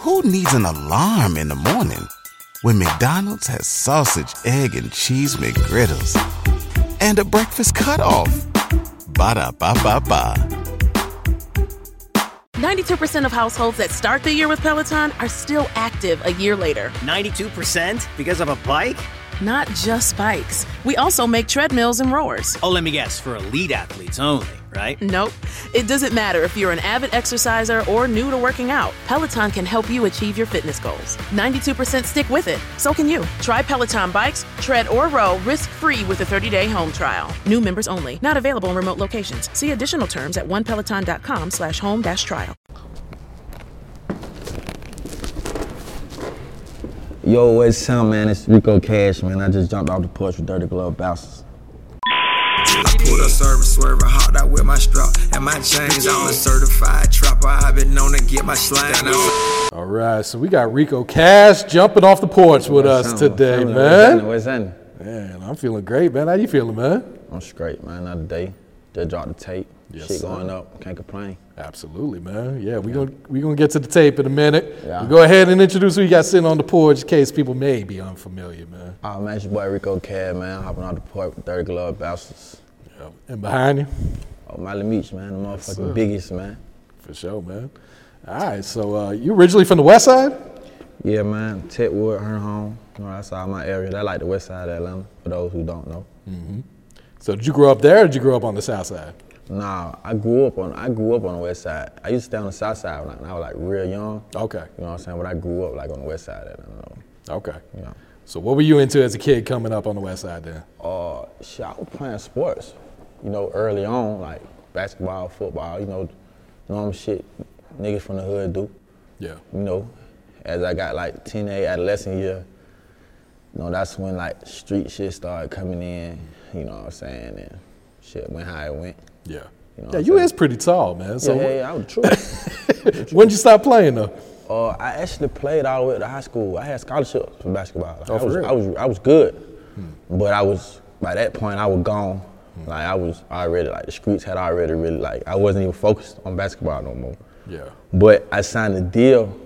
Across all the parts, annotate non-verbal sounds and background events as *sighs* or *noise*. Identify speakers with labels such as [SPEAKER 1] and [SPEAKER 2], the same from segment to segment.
[SPEAKER 1] Who needs an alarm in the morning when McDonald's has sausage, egg, and cheese McGriddles and a breakfast cutoff? Ba da ba ba ba.
[SPEAKER 2] 92% of households that start the year with Peloton are still active a year later.
[SPEAKER 3] 92% because of a bike?
[SPEAKER 2] Not just bikes. We also make treadmills and rowers.
[SPEAKER 3] Oh, let me guess, for elite athletes only, right?
[SPEAKER 2] Nope. It doesn't matter if you're an avid exerciser or new to working out. Peloton can help you achieve your fitness goals. 92% stick with it. So can you. Try Peloton bikes, tread or row risk-free with a 30-day home trial. New members only. Not available in remote locations. See additional terms at onepeloton.com slash home dash trial.
[SPEAKER 4] Yo, what's up, man? It's Rico Cash, man. I just jumped off the porch with Dirty Glove Bouncers.
[SPEAKER 5] I pulled up service swerving, hopped out with my strap and my chains. I'm a certified trapper. I've been known to get my slang.
[SPEAKER 6] All right, so we got Rico Cash jumping off the porch with us today, man.
[SPEAKER 4] What's in?
[SPEAKER 6] Man, I'm feeling great, man. How you feeling, man?
[SPEAKER 4] I'm straight, man. Another day. Just dropped the tape.
[SPEAKER 6] Yes,
[SPEAKER 4] Shit
[SPEAKER 6] sir.
[SPEAKER 4] going up. Can't complain.
[SPEAKER 6] Absolutely, man. Yeah, we're gonna we gonna get to the tape in a minute.
[SPEAKER 4] Yeah.
[SPEAKER 6] You Go ahead and introduce who you got sitting on the porch in case people may be unfamiliar, man.
[SPEAKER 4] Oh, man, it's your boy Rico Cash, man. Hopping off the porch with Dirty Glove Bouncers.
[SPEAKER 6] And behind you,
[SPEAKER 4] Oh, Mali Meexh, man. The motherfucking
[SPEAKER 6] sir.
[SPEAKER 4] biggest, man.
[SPEAKER 6] for sure, man. All right, so uh, you originally from the West Side?
[SPEAKER 4] Yeah, man. Tetwood, her home. You know, that's all my area. That like the west side of Atlanta, for those who don't know.
[SPEAKER 6] So did you grow up there, or did you grow up on the South Side?
[SPEAKER 4] Nah, I grew up on I grew up on the west side. I used to stay on the south side when I, when I was like real young.
[SPEAKER 6] Okay,
[SPEAKER 4] You know what I'm saying? But I grew up like on the west side of Atlanta.
[SPEAKER 6] okay.
[SPEAKER 4] You know.
[SPEAKER 6] So what were you into as a kid coming up on the West Side then?
[SPEAKER 4] Uh, shit, I was playing sports, you know, early on, like basketball, football, you know, normal shit niggas from the hood do.
[SPEAKER 6] Yeah.
[SPEAKER 4] You know, as I got like teenage, adolescent year, you know, that's when like street shit started coming in, you know what I'm saying, and shit went how it went.
[SPEAKER 6] Yeah.
[SPEAKER 4] You know
[SPEAKER 6] yeah, you
[SPEAKER 4] saying?
[SPEAKER 6] is pretty tall, man. So
[SPEAKER 4] yeah, yeah, yeah, I was true. *laughs*
[SPEAKER 6] when'd you stop playing though?
[SPEAKER 4] Uh, I actually played all the way to high school. I had scholarships for basketball. Like,
[SPEAKER 6] Oh,
[SPEAKER 4] I, was? I was I was good, but I was by that point I was gone. Like I was already like the streets had already really like I wasn't even focused on basketball no more.
[SPEAKER 6] Yeah.
[SPEAKER 4] But I signed a deal,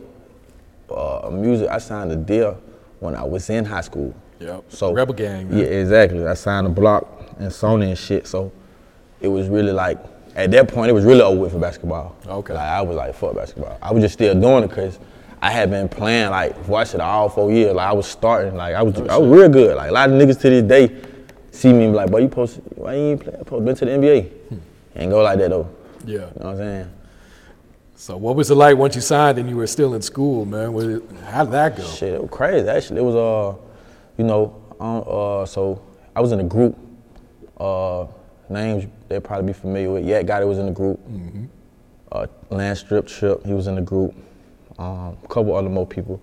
[SPEAKER 4] uh, music. I signed a deal when I was in high school.
[SPEAKER 6] Yep.
[SPEAKER 4] So
[SPEAKER 6] Rebel Gang, man.
[SPEAKER 4] Yeah, exactly. I signed a block and Sony and shit. So it was really like at that point it was really over with for basketball.
[SPEAKER 6] Okay.
[SPEAKER 4] Like I was like fuck basketball. I was just still doing it because I had been playing like watch it all four years. Like I was starting. Like I was I was real good. Like a lot of niggas to this day see me and be like, boy, you post, why you ain't play? Post, been to the NBA. Ain't go like that though.
[SPEAKER 6] Yeah.
[SPEAKER 4] You know what I'm saying?
[SPEAKER 6] So what was it like once you signed and you were still in school, man? It, how did that go?
[SPEAKER 4] Shit, it was crazy. Actually, it was uh, you know, um, uh, so I was in a group. Uh, names they'll probably be familiar with. Yak Gotti was in the group. Uh, Landstrip Chip, he was in the group. Um, a couple other more people.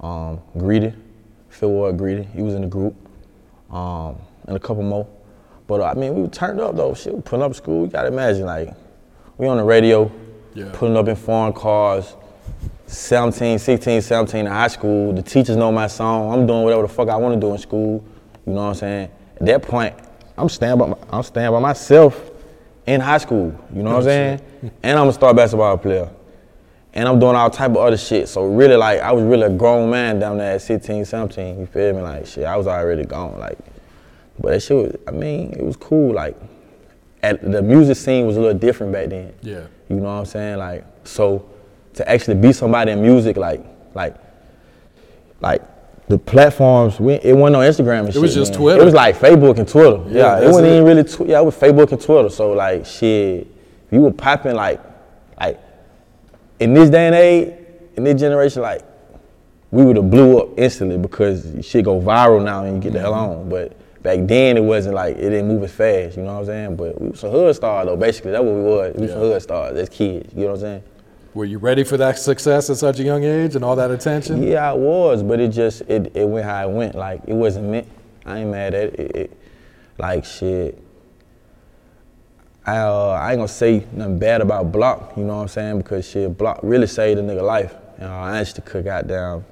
[SPEAKER 4] Um, Greedy, Phil Ward Greedy, he was in the group. Um, and a couple more. But uh, I mean, we were turned up though. Shit, we putting up school. You gotta imagine, like, we on the radio,
[SPEAKER 6] Yeah.
[SPEAKER 4] putting up in foreign cars. 17, 16, 17 in high school. The teachers know my song. I'm doing whatever the fuck I want to do in school. You know what I'm saying? At that point, I'm staying by, my, I'm staying by myself in high school. You know what I'm saying? And I'm a star basketball player. And I'm doing all type of other shit. So really, like, I was really a grown man down there at 16, 17. You feel me? Like, shit, I was already gone. Like, but that shit was, I mean, it was cool. Like, at, the music scene was a little different back then.
[SPEAKER 6] Yeah.
[SPEAKER 4] You know what I'm saying? Like, so to actually be somebody in music, like, like, like the platforms, we, it wasn't on Instagram and shit.
[SPEAKER 6] It was just
[SPEAKER 4] man.
[SPEAKER 6] Twitter.
[SPEAKER 4] It was like Facebook and Twitter.
[SPEAKER 6] Yeah,
[SPEAKER 4] Yeah, it wasn't
[SPEAKER 6] it.
[SPEAKER 4] even really, tw- yeah, it was Facebook and Twitter. So like, shit, you were popping like, like, in this day and age, in this generation, like, we would have blew up instantly because shit go viral now and you get the hell
[SPEAKER 6] Mm-hmm.
[SPEAKER 4] on. But back then it wasn't like it didn't move as fast. You know what I'm saying? But we was some hood star though. Basically, that's what we was. We was some
[SPEAKER 6] Yeah.
[SPEAKER 4] hood stars as kids. You know what I'm saying?
[SPEAKER 6] Were you ready for that success at such a young age and all that attention?
[SPEAKER 4] Yeah, I was, but it just it, it went how it went. Like it wasn't meant. I ain't mad at it. it, it like shit. I uh, I ain't gonna say nothing bad about Block. You know what I'm saying? Because shit, Block really saved a nigga life. You know, I actually could got down.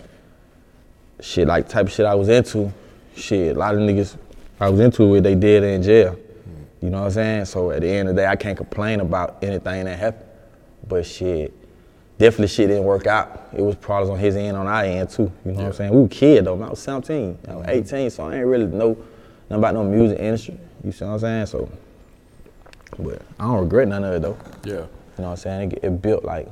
[SPEAKER 4] Shit, like type of shit I was into. Shit, a lot of niggas I was into it, they did in jail. You know what I'm saying? So at the end of the day, I can't complain about anything that happened. But shit, definitely shit didn't work out. It was problems on his end, on our end too. You know what I'm saying? We were kids though. man. I was 17, I was 18, so I ain't really know nothing about no music industry. You see what I'm saying? So, but I don't regret none of it though.
[SPEAKER 6] Yeah,
[SPEAKER 4] You know what I'm saying? It, it built like,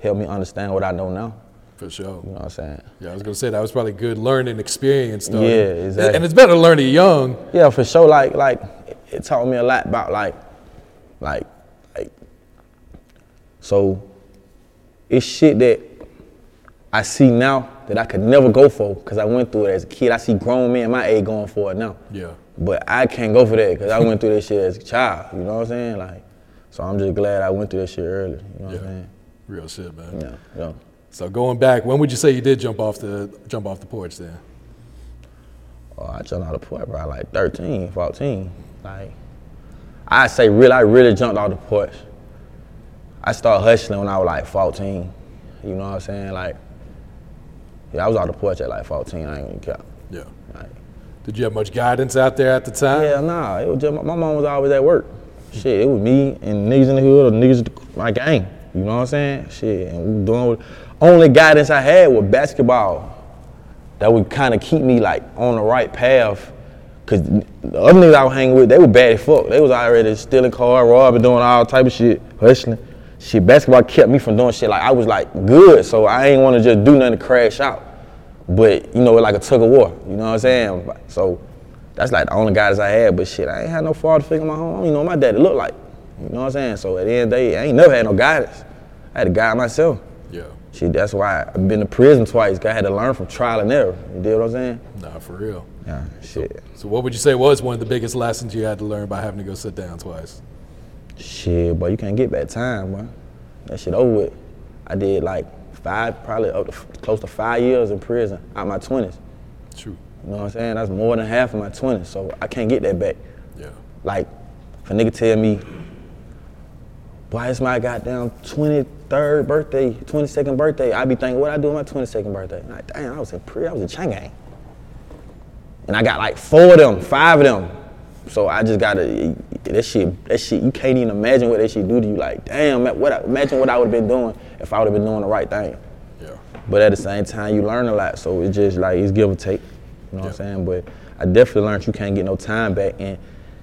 [SPEAKER 4] helped me understand what I know now.
[SPEAKER 6] for sure.
[SPEAKER 4] You know what I'm saying?
[SPEAKER 6] Yeah, I was gonna say that was probably a good learning experience. Though.
[SPEAKER 4] Yeah, exactly.
[SPEAKER 6] And it's better to learn it young.
[SPEAKER 4] Yeah, for sure. Like, like it- it taught me a lot about like, like, like. So, it's shit that I see now that I could never go for because I went through it as a kid. I see grown men my age going for it now.
[SPEAKER 6] Yeah.
[SPEAKER 4] But I can't go for that because I went through that shit as a child. You know what I'm saying? Like, so I'm just glad I went through that shit early. You know what I'm saying?
[SPEAKER 6] Real shit, man.
[SPEAKER 4] Yeah, yeah.
[SPEAKER 6] So going back, when would you say you did jump off the jump off the porch then?
[SPEAKER 4] Oh, I jumped out of the porch probably like 13, 14. Like, I say really, I really jumped off the porch. I started hustling when I was like 14. You know what I'm saying? Like, yeah, I was off the porch at like 14. I ain't even care.
[SPEAKER 6] Did you have much guidance out there at the time?
[SPEAKER 4] yeah, nah, it was just, my mom was always at work. Shit, it was me and niggas in the hood or niggas at my gang. You know what I'm saying? Shit, and we doing, only guidance I had was basketball. That would kind of keep me like on the right path. Cause the other niggas I was hanging with, they were bad as fuck. They was already stealing cars, robbing, doing all type of shit, hustling. Shit, basketball kept me from doing shit like I was like good, so I ain't want to just do nothing to crash out. But you know, it like a tug of war. You know what I'm saying? So that's like the only guidance I had. But shit, I ain't had no father figure in my home. I don't even know what my daddy looked like. You know what I'm saying? So at the end of the day, I ain't never had no guidance. I had to guide myself.
[SPEAKER 6] Yeah.
[SPEAKER 4] Shit, that's why I've been to prison twice. I had to learn from trial and error. You dig what I'm saying?
[SPEAKER 6] Nah, for real.
[SPEAKER 4] Yeah, shit.
[SPEAKER 6] So what would you say was one of the biggest lessons you had to learn by having to go sit down twice?
[SPEAKER 4] Shit, boy, you can't get back time, boy. That shit over with. I did like five, probably up to f- close to five years in prison out my 20s.
[SPEAKER 6] True.
[SPEAKER 4] You know what I'm saying? That's more than half of my 20s, so I can't get that back.
[SPEAKER 6] Yeah.
[SPEAKER 4] Like, if a nigga tell me, why it's my goddamn 23rd birthday, 22nd birthday, I be thinking, what I do on my 22nd birthday? Like, damn, I was in pre, I was in Chang Gang. And I got like four of them, five of them. So I just gotta, that shit, that shit, you can't even imagine what that shit do to you. Like, damn, what I, imagine what I would've been doing if I would've been doing the right thing.
[SPEAKER 6] Yeah.
[SPEAKER 4] But at the same time, you learn a lot, so it's just like it's give or take. You know what I'm saying? But I definitely learned you can't get no time back, and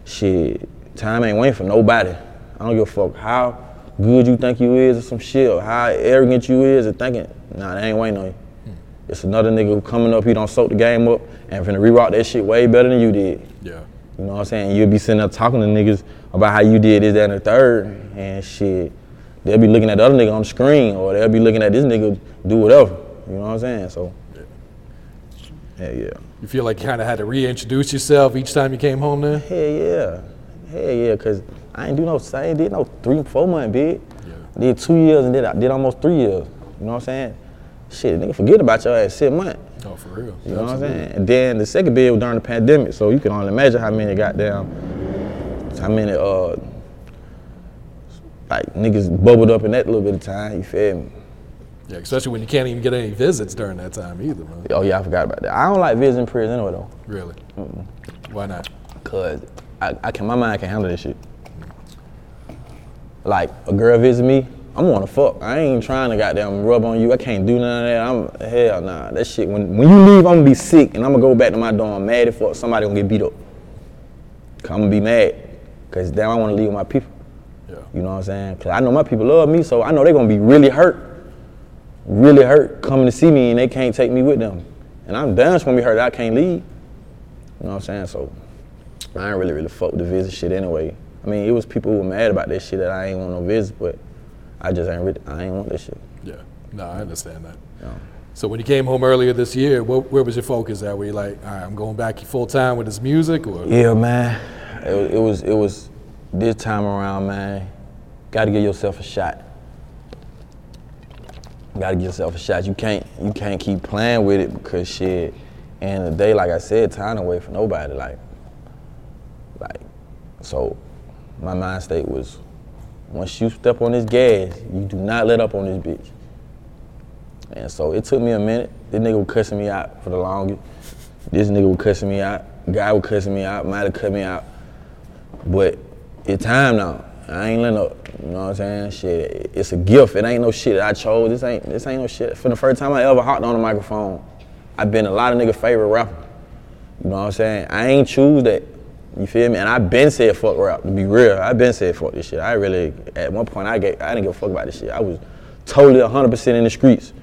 [SPEAKER 4] shit, time ain't waiting for nobody. I don't give a fuck how good you think you is or some shit, or how arrogant you is, or thinking, nah, they ain't waiting on you. Hmm. It's another nigga who coming up, he don't soak the game up, and finna reroute that shit way better than you did.
[SPEAKER 6] Yeah.
[SPEAKER 4] You know what I'm saying? You'll be sitting up talking to niggas about how you did this, that, and the third, and shit. They'll be looking at the other nigga on the screen, or they'll be looking at this nigga do whatever. You know what I'm saying? So, yeah, yeah.
[SPEAKER 6] You feel like you kind of had to reintroduce yourself each time you came home then?
[SPEAKER 4] Hell yeah. Hell yeah, cause I ain't do no, I ain't did no three, four month bid. Did two years and then I did almost three years. You know what I'm saying? Shit, nigga forget about your ass six months.
[SPEAKER 6] Oh, for real.
[SPEAKER 4] You know what I'm saying? And then the second bid was during the pandemic, so you can only imagine how many goddamn, how many uh, like niggas bubbled up in that little bit of time. You feel me?
[SPEAKER 6] Yeah, especially when you can't even get any visits during that time either, man.
[SPEAKER 4] Oh yeah, I forgot about that. I don't like visiting prison anyway though,
[SPEAKER 6] Really? Why not?
[SPEAKER 4] cause I, I can my mind can handle this shit. Like a girl visit me, I'm wanna fuck. I ain't trying to goddamn rub on you. I can't do none of that. I'm hell nah. That shit. When when you leave, I'm gonna be sick and I'm gonna go back to my dorm mad as fuck. Somebody gonna get beat up. Cause I'm gonna be mad. Cause damn, I wanna leave with my people.
[SPEAKER 6] Yeah.
[SPEAKER 4] You know what I'm saying? Cause I know my people love me, so I know they're gonna be really hurt, really hurt coming to see me, and they can't take me with them. And I'm damn sure gonna be hurt. I can't leave. You know what I'm saying? So I ain't really really fuck with the visit shit anyway. I mean, it was people who were mad about that shit that I ain't want no visit, but I just ain't really, I ain't want that shit.
[SPEAKER 6] Yeah. No, I understand that.
[SPEAKER 4] Yeah.
[SPEAKER 6] So when you came home earlier this year, what, where was your focus at? Were you like, all right, I'm going back full time with this music, or
[SPEAKER 4] Yeah, man. It, it was it was this time around, man. Got to give yourself a shot. Got to give yourself a shot. You can't you can't keep playing with it because shit. And the day, like I said, time away for nobody. Like, like, so my mind state was, once you step on this gas, you do not let up on this bitch. And so it took me a minute. This nigga was cussing me out for the longest. This nigga was cussing me out. Guy was cussing me out. Might have cut me out. But it's time now. I ain't letting up. You know what I'm saying? Shit, it's a gift. It ain't no shit that I chose. This ain't this ain't no shit. For the first time I ever hopped on a microphone, I've been a lot of niggas' favorite rapper. You know what I'm saying? I ain't choose that. You feel me? And I been said fuck rap, to be real. I been said fuck this shit. I really, at one point, I get, I didn't give a fuck about this shit. I was totally 100% in the streets.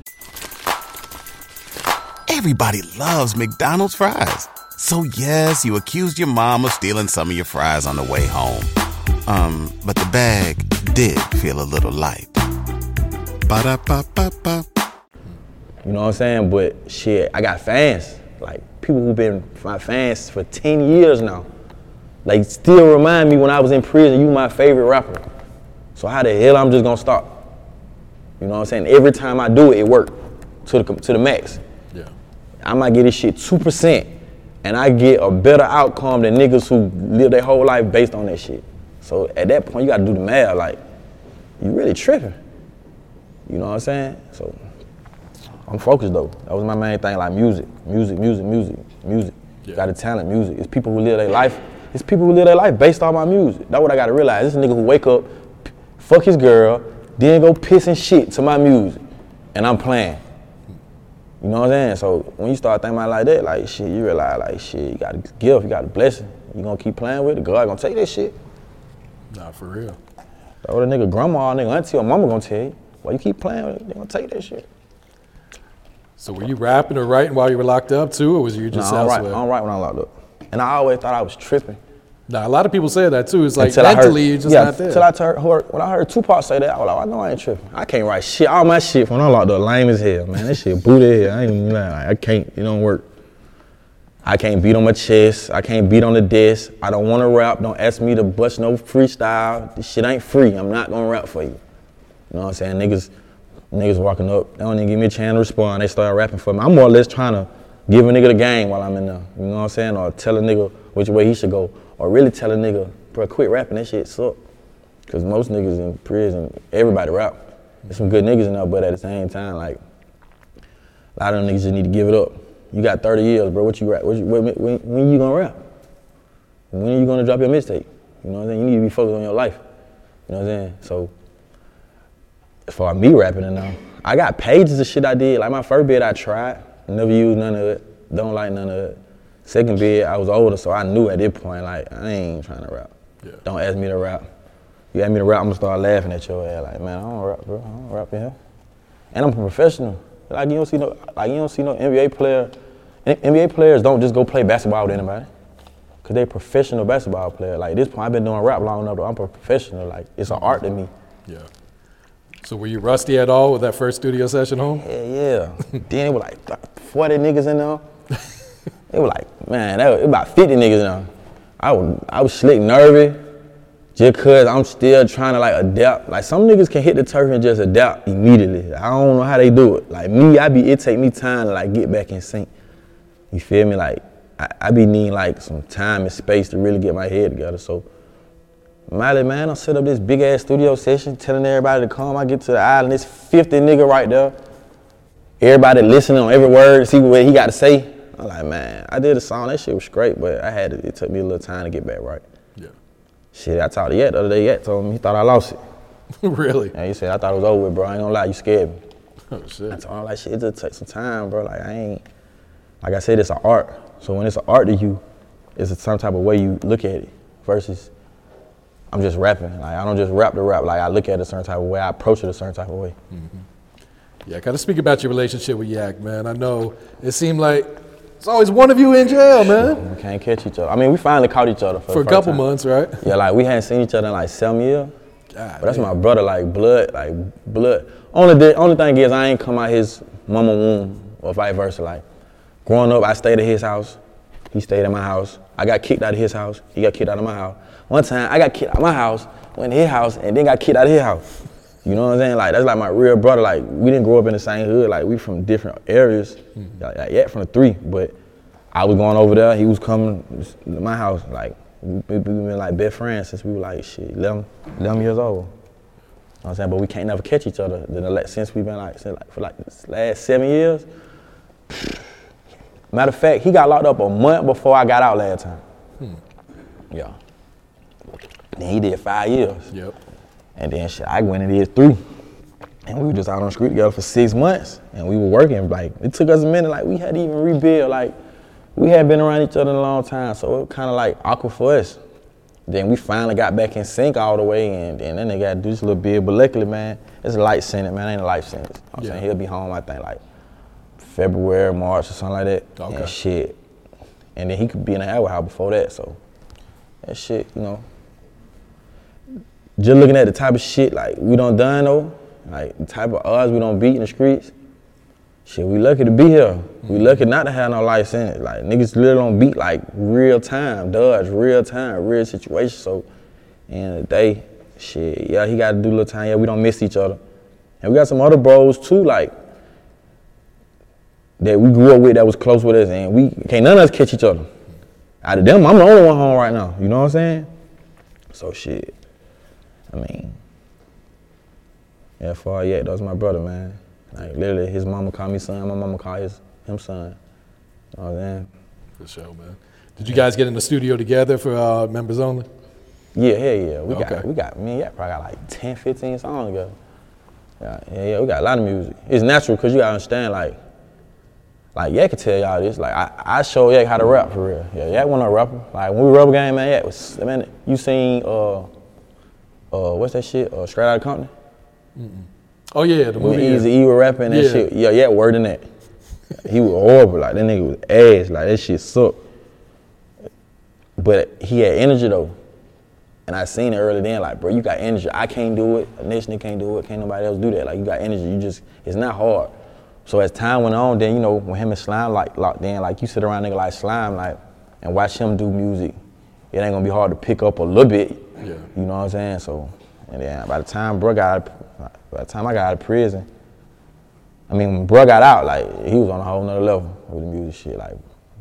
[SPEAKER 1] Everybody loves McDonald's fries. So yes, you accused your mom of stealing some of your fries on the way home. Um, but the bag did feel a little light. Ba-da-ba-ba-ba.
[SPEAKER 4] You know what I'm saying? But shit, I got fans. Like people who've been my fans for 10 years now. Like still remind me when I was in prison, you my favorite rapper. So how the hell I'm just gonna stop? You know what I'm saying? Every time I do it, it work to the to the max.
[SPEAKER 6] Yeah.
[SPEAKER 4] I might get this shit two percent, and I get a better outcome than niggas who live their whole life based on that shit. So at that point, you gotta do the math. Like, you really tripping. You know what I'm saying? So I'm focused though. That was my main thing. Like music, music, music, music, music.
[SPEAKER 6] Yeah.
[SPEAKER 4] Got a talent, music. It's people who live their life. It's people who live their life based on my music. That's what I gotta realize. This nigga who wake up, fuck his girl, then go piss and shit to my music, and I'm playing. You know what I'm saying? So when you start thinking about it like that, like shit, you realize like shit, you got a gift, you got a blessing. You gonna keep playing with it. God gonna take that shit.
[SPEAKER 6] Nah, for real.
[SPEAKER 4] What a nigga grandma, nigga auntie or mama gonna tell you. Why you keep playing? They gonna take that shit.
[SPEAKER 6] So were you rapping or writing while you were locked up too, or was you
[SPEAKER 4] Nah,
[SPEAKER 6] just
[SPEAKER 4] I I
[SPEAKER 6] elsewhere?
[SPEAKER 4] don't write when I'm locked up. And I always thought I was tripping.
[SPEAKER 6] Nah, a lot of people say that too. It's like
[SPEAKER 4] Until I heard-
[SPEAKER 6] mentally you're just
[SPEAKER 4] yeah,
[SPEAKER 6] not there.
[SPEAKER 4] Until I heard, heard, when I heard Tupac say that, I was like, oh, I know I ain't tripping. I can't write shit. All my shit when I locked up lame as hell, man. That shit booty hell. I ain't even lying. I can't, it don't work. I can't beat on my chest. I can't beat on the desk. I don't want to rap. Don't ask me to bust no freestyle. This shit ain't free. I'm not gonna rap for you. You know what I'm saying? Niggas, niggas walking up, they don't even give me a chance to respond. They start rapping for me. I'm more or less trying to give a nigga the game while I'm in there. You know what I'm saying? Or tell a nigga which way he should go. Or really tell a nigga, bro, quit rapping. That shit suck. Cause most niggas in prison, everybody rap. There's some good niggas in there, but at the same time, like, a lot of them niggas just need to give it up. You got 30 years, bro. What you rap? What you, when, when, when you gonna rap? When are you gonna drop your mixtape? You know what I'm saying? You need to be focused on your life. You know what I'm saying? So, as far as me rapping and now, I got pages of shit I did. Like my first bid, I tried, never used none of it. Don't like none of it. Second bid, I was older, so I knew at this point, like I ain't trying to rap.
[SPEAKER 6] Yeah.
[SPEAKER 4] Don't ask me to rap. You ask me to rap, I'm gonna start laughing at your ass. Like, man, I don't rap, bro. I don't rap in here. And I'm a professional. Like you don't see no, like you don't see no NBA player. NBA players don't just go play basketball with anybody. Cause they professional basketball player. Like at this point, I've been doing rap long enough. Though. I'm a professional. Like it's an art to me.
[SPEAKER 6] yeah. So were you rusty at all with that first studio session home?
[SPEAKER 4] Yeah, yeah. *laughs* then it was like 40 niggas in there. *laughs* It was like, man, that was about 50 niggas in there. I was, I was slick nervy just cause I'm still trying to like adapt. Like some niggas can hit the turf and just adapt immediately. I don't know how they do it. Like me, I be, it take me time to like get back in sync. You feel me? Like I, I be needing like some time and space to really get my head together. So Mali, man, I set up this big ass studio session, telling everybody to come. I get to the island, it's 50 nigga right there. Everybody listening on every word, see what he got to say. I'm like, man, I did a song, that shit was great, but I had to, it took me a little time to get back right. Shit, I talked to Yak the other day. Yak told me he thought I lost it. *laughs*
[SPEAKER 6] really?
[SPEAKER 4] And he said, I thought it was over with, bro. I ain't gonna lie, you scared me. *laughs*
[SPEAKER 6] Oh shit.
[SPEAKER 4] I told him, like, shit, it just takes some time, bro. Like, I ain't, like I said, it's an art. So when it's an art to you, it's some type of way you look at it versus I'm just rapping. Like, I don't just rap to rap. Like, I look at it a certain type of way. I approach it a certain type of way. Mm-hmm.
[SPEAKER 6] Yeah, gotta speak about your relationship with Yak, man. I know it seemed like it's always one of you in jail, man.
[SPEAKER 4] We can't catch each other. I mean, we finally caught each other for,
[SPEAKER 6] For a
[SPEAKER 4] the first
[SPEAKER 6] couple
[SPEAKER 4] time.
[SPEAKER 6] months, right?
[SPEAKER 4] Yeah, like we hadn't seen each other in like seven years.
[SPEAKER 6] God,
[SPEAKER 4] But that's my brother, like blood, like blood. Only di- only thing is I ain't come out his mama womb or vice versa. Like growing up, I stayed at his house. He stayed at my house. I got kicked out of his house. He got kicked out of my house. One time I got kicked out of my house, went to his house, and then got kicked out of his house. You know what I'm saying? Like that's like my real brother. Like we didn't grow up in the same hood. Like we from different areas. Mm-hmm. Like, like yeah, from the three, but I was going over there. He was coming to my house. Like we, we been like best friends since we were like shit 11, 11 years old. You know what I'm saying? But we can't never catch each other Then the since we've been like, since like for like this last seven years. Matter of fact, he got locked up a month before I got out last time. Hmm. Yeah. Then he did five years.
[SPEAKER 6] Yep.
[SPEAKER 4] And then shit, I went and did three. And we were just out on the street together for six months. And we were working. Like, it took us a minute. Like, we had to even rebuild. Like, we had been around each other in a long time. So it was kind of like awkward for us. Then we finally got back in sync all the way. And, and then they got to do this little bit. But luckily, man, it's a light sentence, man. It ain't a life sentence. I'm
[SPEAKER 6] Yeah.
[SPEAKER 4] saying he'll be home, I think, like February, March, or something like that.
[SPEAKER 6] Okay.
[SPEAKER 4] And shit. And then he could be in the House before that. So that shit, you know just looking at the type of shit like we don't done though, like the type of odds we don't beat in the streets. Shit, we lucky to be here. We mm-hmm. lucky not to have no life sentence. Like niggas literally don't beat like real time, dodge real time, real situation. So, in the day, shit, yeah, he got to do a little time. Yeah, we don't miss each other, and we got some other bros too, like that we grew up with that was close with us, and we can't none of us catch each other. Out of them, I'm the only one home right now. You know what I'm saying? So shit. I mean, yeah, far yet, that was my brother, man. Like literally, his mama called me son, my mama called his him son. You know what I'm saying?
[SPEAKER 6] For sure, man. Did you guys get in the studio together for uh, members only?
[SPEAKER 4] Yeah, yeah, yeah. We
[SPEAKER 6] Okay.
[SPEAKER 4] got we got me, yeah, probably got like 10, 15 songs together. Yeah, yeah, yeah, we got a lot of music. It's natural because you gotta understand, like, like Yak can tell y'all this. Like I, I show Yak how to rap for real. Yeah, Yak wasn't a rapper. Like when we rubber game, man, Yak was man, you seen uh uh what's that shit? Uh Straight Outta Compton?
[SPEAKER 6] Oh yeah, the
[SPEAKER 4] When
[SPEAKER 6] movie.
[SPEAKER 4] Easy E was rapping that
[SPEAKER 6] Yeah.
[SPEAKER 4] shit, yeah, yeah, word in that. he was horrible, like that nigga was ass, like that shit sucked. But he had energy though. And I seen it early then, like, bro, you got energy. I can't do it. Nigga can't do it. Can't nobody else do that. Like, you got energy. You just, it's not hard. So as time went on, then, you know, when him and Slime, like, locked in, like, you sit around nigga like Slime, like, and watch him do music, it ain't gonna be hard to pick up a little bit.
[SPEAKER 6] Yeah.
[SPEAKER 4] You know what I'm saying? So, and then by the time bro got of- by the time I got out of prison, I mean, when bro got out, like, he was on a whole nother level with the music shit, like,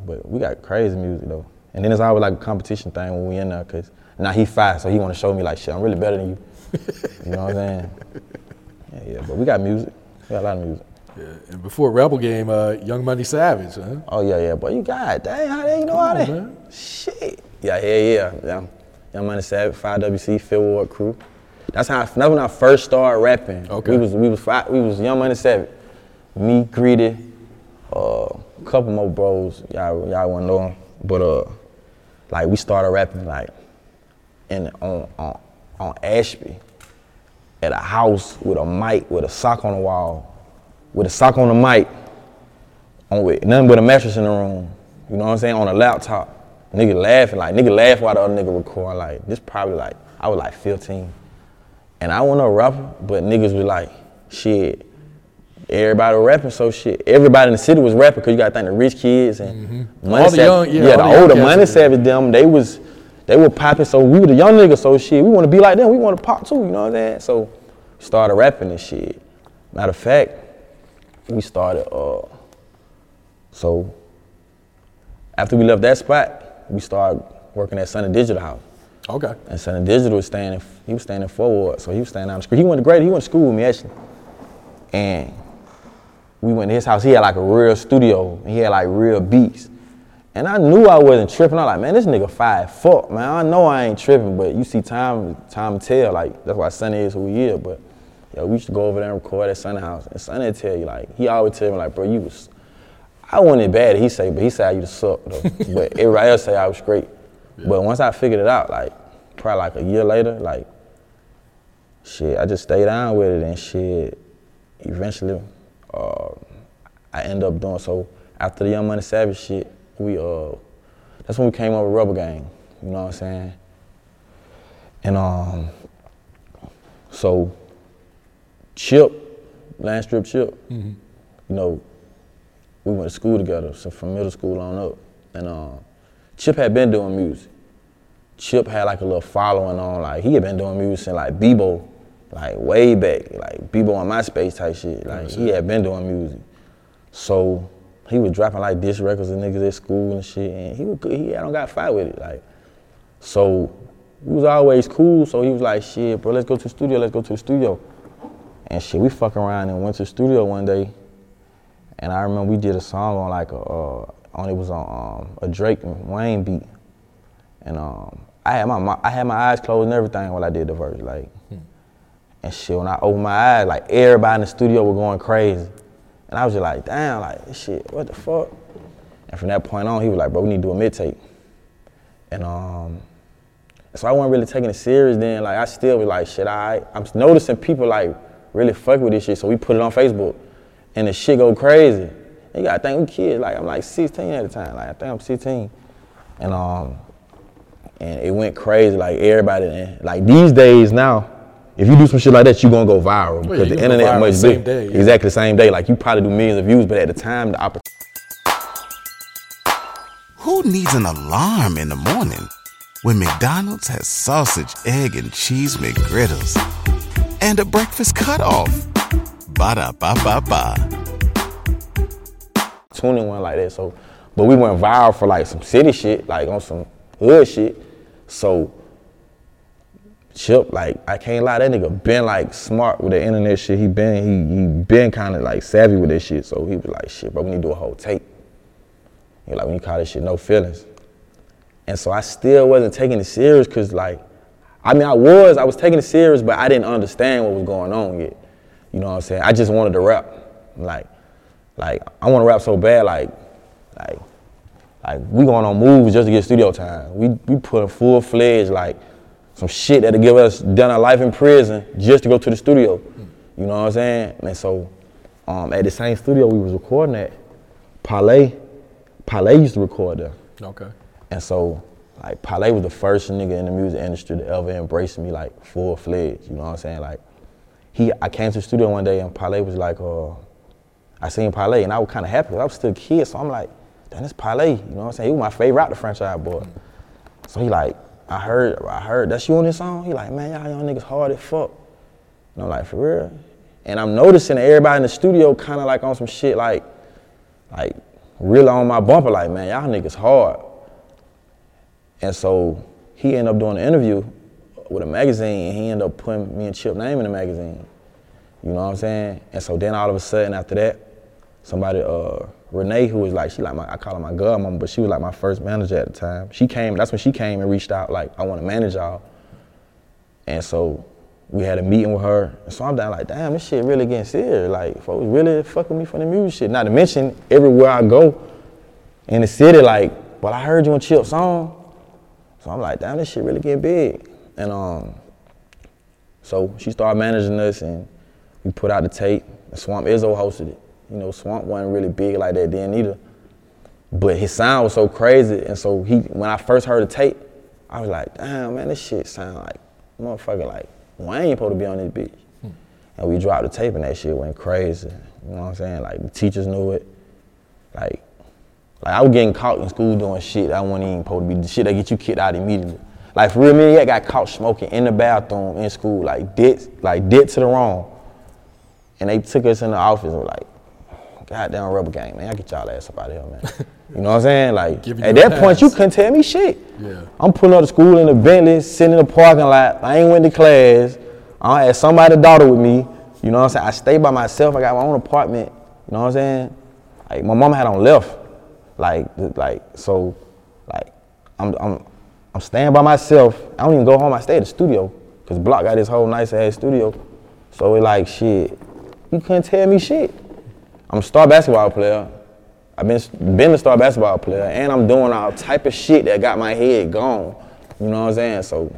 [SPEAKER 4] but we got crazy music though. And then it's always like a competition thing when we in there, cause now he fast, so he wanna show me like, shit, I'm really better than you. you know what I'm saying? *laughs* Yeah, yeah, but we got music. We got a lot of music.
[SPEAKER 6] Yeah. And before Rebel Gang, uh, Young Money Savage, huh?
[SPEAKER 4] Oh yeah, yeah, but you got dang, how they you know how
[SPEAKER 6] Come on,
[SPEAKER 4] they?
[SPEAKER 6] man.
[SPEAKER 4] Shit. Yeah, yeah, yeah, yeah. Young Money Savage, 5WC, Phil Ward crew. That's how. That's when I first started rapping.
[SPEAKER 6] Okay.
[SPEAKER 4] We was we was fi- we was Young Money Savage, me, Greedy, uh, a couple more bros. Y'all y'all wanna know 'em. but uh, like we started rapping like in on on on Ashby at a house with a mic with a sock on the wall, with a sock on the mic on with nothing but a mattress in the room. You know what I'm saying? On a laptop. Nigga laughing, like nigga laugh while the other nigga record. Like this probably like I was like 15. And I wasn't a rapper, but niggas was like, shit. Everybody was rapping, so shit. Everybody in the city was rapping because you gotta think the rich kids and
[SPEAKER 6] Mm-hmm. All the young- yeah,
[SPEAKER 4] yeah,
[SPEAKER 6] all
[SPEAKER 4] the
[SPEAKER 6] the
[SPEAKER 4] older money savage them, they was they were popping, so we were the young niggas, so shit, we wanna be like them, we wanna pop too, you know what I'm saying? So started rapping and shit. Matter of fact, we started uh so after we left that spot, we started working at Sonny Digital House.
[SPEAKER 6] Okay.
[SPEAKER 4] And Sonny Digital was staying in, he was staying in forward, so he was staying down the street. He went to grade, he went to school with me actually. And we went to his house, he had like a real studio, and he had like real beats. And I knew I wasn't tripping. I'm like, man, this nigga five foot, man. I know I ain't tripping, but you see time, time tell. Like that's why Sonny is who he is. But yo, we used to go over there and record at Sonny house, and Sonny tell you like, he always tell me like, bro, you was, I wasn't bad. He say, but he said I used to suck though. *laughs* but everybody else say I was great. But once I figured it out, like probably like a year later, like shit, I just stayed down with it and shit. Eventually, uh, I end up doing so. After the Young Money Savage shit, we uh, that's when we came up with Rubber Gang. You know what I'm saying? And um, so Chip, Landstrip Chip, you know, we went to school together, so from middle school on up. And um, Chip had been doing music. Chip had like a little following on, like he had been doing music since like Bebo, like way back, like Bebo on MySpace type shit. Like he had been doing music. So he was dropping like diss records and niggas at school and shit, and he was good. He I don't got fight with it, like. So we was always cool. So he was like, shit, bro, let's go to the studio. Let's go to the studio. And shit, we fucking around and went to the studio one day. And I remember we did a song on like a, uh, on it was on um, a Drake and Wayne beat. And um, I had my, my I had my eyes closed and everything when I did the verse, like. And shit, when I opened my eyes, like everybody in the studio was going crazy. And I was just like, damn, like shit, what the fuck? And from that point on, he was like, bro, we need to do a mid-tape. And um, so I wasn't really taking it serious then. Like I still was like, shit, I I'm noticing people like really fuck with this shit. So we put it on Facebook, and the shit go crazy. You gotta think we kids. Like I'm like 16 at the time. Like I think I'm 16, and um, and it went crazy. Like everybody, like these days now, if you do some shit like that, you gonna go viral
[SPEAKER 6] yeah,
[SPEAKER 4] because
[SPEAKER 6] you
[SPEAKER 4] the internet
[SPEAKER 6] viral
[SPEAKER 4] much
[SPEAKER 6] the same
[SPEAKER 4] big-
[SPEAKER 6] day, yeah.
[SPEAKER 4] Exactly the same day. Like you probably do millions of views, but at the time, the opportunity.
[SPEAKER 1] Who needs an alarm in the morning when McDonald's has sausage, egg, and cheese McGriddles and a breakfast cutoff? Ba da ba ba ba.
[SPEAKER 4] tuning one like that. So, but we went viral for like some city shit, like on some hood shit. So, Chip, like I can't lie, that nigga been like smart with the internet shit. He been he he been kind of like savvy with this shit. So he was like, shit, bro, we need to do a whole tape. He like, when you call this shit no feelings. And so I still wasn't taking it serious because like, I mean I was, I was taking it serious, but I didn't understand what was going on yet. You know what I'm saying? I just wanted to rap. Like, like I want to rap so bad, like, like, like we going on moves just to get studio time. We we put a full fledged like some shit that'll give us done our life in prison just to go to the studio. You know what I'm saying? And so, um, at the same studio we was recording at, Parlay, Parlay used to record there.
[SPEAKER 6] Okay.
[SPEAKER 4] And so, like, Parlay was the first nigga in the music industry to ever embrace me, like, full fledged. You know what I'm saying? Like, he, I came to the studio one day and Parlay was like, uh, I seen Parlay and I was kind of happy I was still a kid. So I'm like, damn, this Parlay. You know what I'm saying? He was my favorite out the franchise boy. So he like, I heard, I heard, that's you on this song? He like, man, y'all young niggas hard as fuck. And I'm like, for real? And I'm noticing everybody in the studio kind of like on some shit like, like, really on my bumper, like, man, y'all niggas hard. And so he ended up doing an interview with a magazine, and he ended up putting me and Chip name in the magazine. You know what I'm saying? And so then all of a sudden after that, somebody, uh, Renee, who was like, she like my, I call her my godmama, but she was like my first manager at the time. She came, that's when she came and reached out, like, I want to manage y'all. And so we had a meeting with her. And so I'm down like, damn, this shit really getting serious. Like, folks really fucking me for the music shit. Not to mention, everywhere I go in the city, like, well, I heard you on Chip's song. So I'm like, damn, this shit really getting big. And um, so she started managing us and we put out the tape. Swamp Izzo hosted it. You know, Swamp wasn't really big like that then either. But his sound was so crazy. And so he when I first heard the tape, I was like, damn man, this shit sound like motherfucker like Wayne supposed to be on this bitch. And we dropped the tape and that shit went crazy. You know what I'm saying? Like the teachers knew it. Like like I was getting caught in school doing shit I wasn't even supposed to be the shit that get you kicked out immediately. Like for real, me, I got caught smoking in the bathroom in school, like dead, like dead to the wrong. And they took us in the office and were like, goddamn rubber gang, man, I get y'all ass up out of here, man. *laughs* you know what I'm saying? Like at that point, you
[SPEAKER 6] pass.
[SPEAKER 4] couldn't tell me shit.
[SPEAKER 6] Yeah.
[SPEAKER 4] I'm pulling up to school in a Bentley, sitting in the parking lot. I ain't went to class. I had somebody's daughter with me. You know what I'm saying? I stay by myself. I got my own apartment. You know what I'm saying? Like my mama had on left. Like, like so, like I'm, I'm, I'm staying by myself. I don't even go home. I stay at the studio because Block got this whole nice ass studio. So it like shit. You couldn't tell me shit. I'm a star basketball player. I've been been a star basketball player, and I'm doing all type of shit that got my head gone. You know what I'm saying? So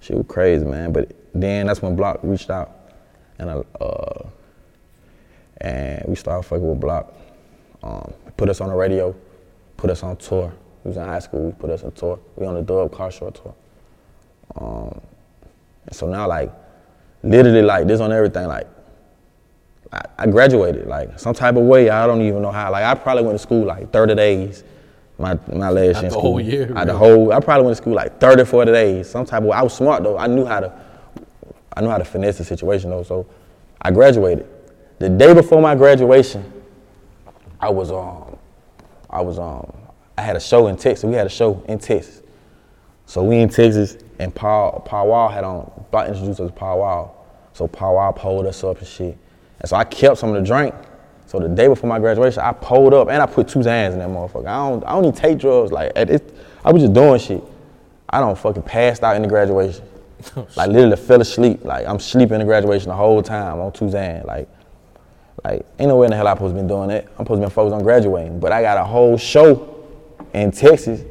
[SPEAKER 4] shit was crazy, man. But then that's when Block reached out, and I, uh, and we started fucking with Block. Um, put us on the radio, put us on tour. We was in high school. We put us on tour. We on the Dub Car Show tour. Um, and so now, like, literally, like this on everything. Like, I, I graduated, like some type of way. I don't even know how. Like, I probably went to school like 30 days. My my last year in
[SPEAKER 6] the
[SPEAKER 4] school.
[SPEAKER 6] whole year,
[SPEAKER 4] I, the whole. I probably went to school like 30, 40 days. Some type of way. I was smart though. I knew how to. I knew how to finesse the situation though. So, I graduated. The day before my graduation, I was um, I was um, I had a show in Texas. We had a show in Texas. So we in Texas, and Paul Paul Wall had on. Block introduced us to Paul Wall. So Paul Wall pulled us up and shit. And so I kept some of the drink. So the day before my graduation, I pulled up and I put two hands in that motherfucker. I don't I don't even take drugs like at it, I was just doing shit. I don't fucking passed out in the graduation. *laughs* Oh, like literally fell asleep. Like I'm sleeping in the graduation the whole time on Tuzan. Like, like ain't no way in the hell I supposed to be doing that. I'm supposed to be focused on graduating. But I got a whole show in Texas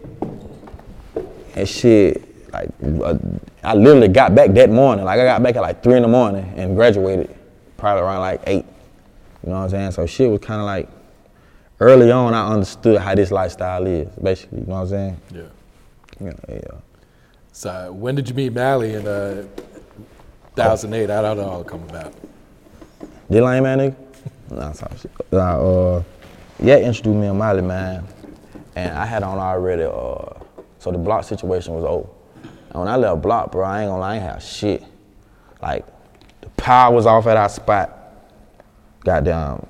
[SPEAKER 4] and shit. Like uh, I literally got back that morning. Like I got back at like three in the morning and graduated probably around like eight. You know what I'm saying? So shit was kind of like early on. I understood how this lifestyle is, basically. You know what I'm saying?
[SPEAKER 6] Yeah.
[SPEAKER 4] Yeah, yeah.
[SPEAKER 6] So when did you meet Mali in uh, 2008? How did it all come about?
[SPEAKER 4] Did lame man nigga? Nah, sorry. Nah, uh, yeah, introduced me and Mali, man. And I had on already, uh, so the block situation was over. And when I left block, bro, I ain't gonna lie, I ain't have shit. Like, the power was off at our spot. Goddamn.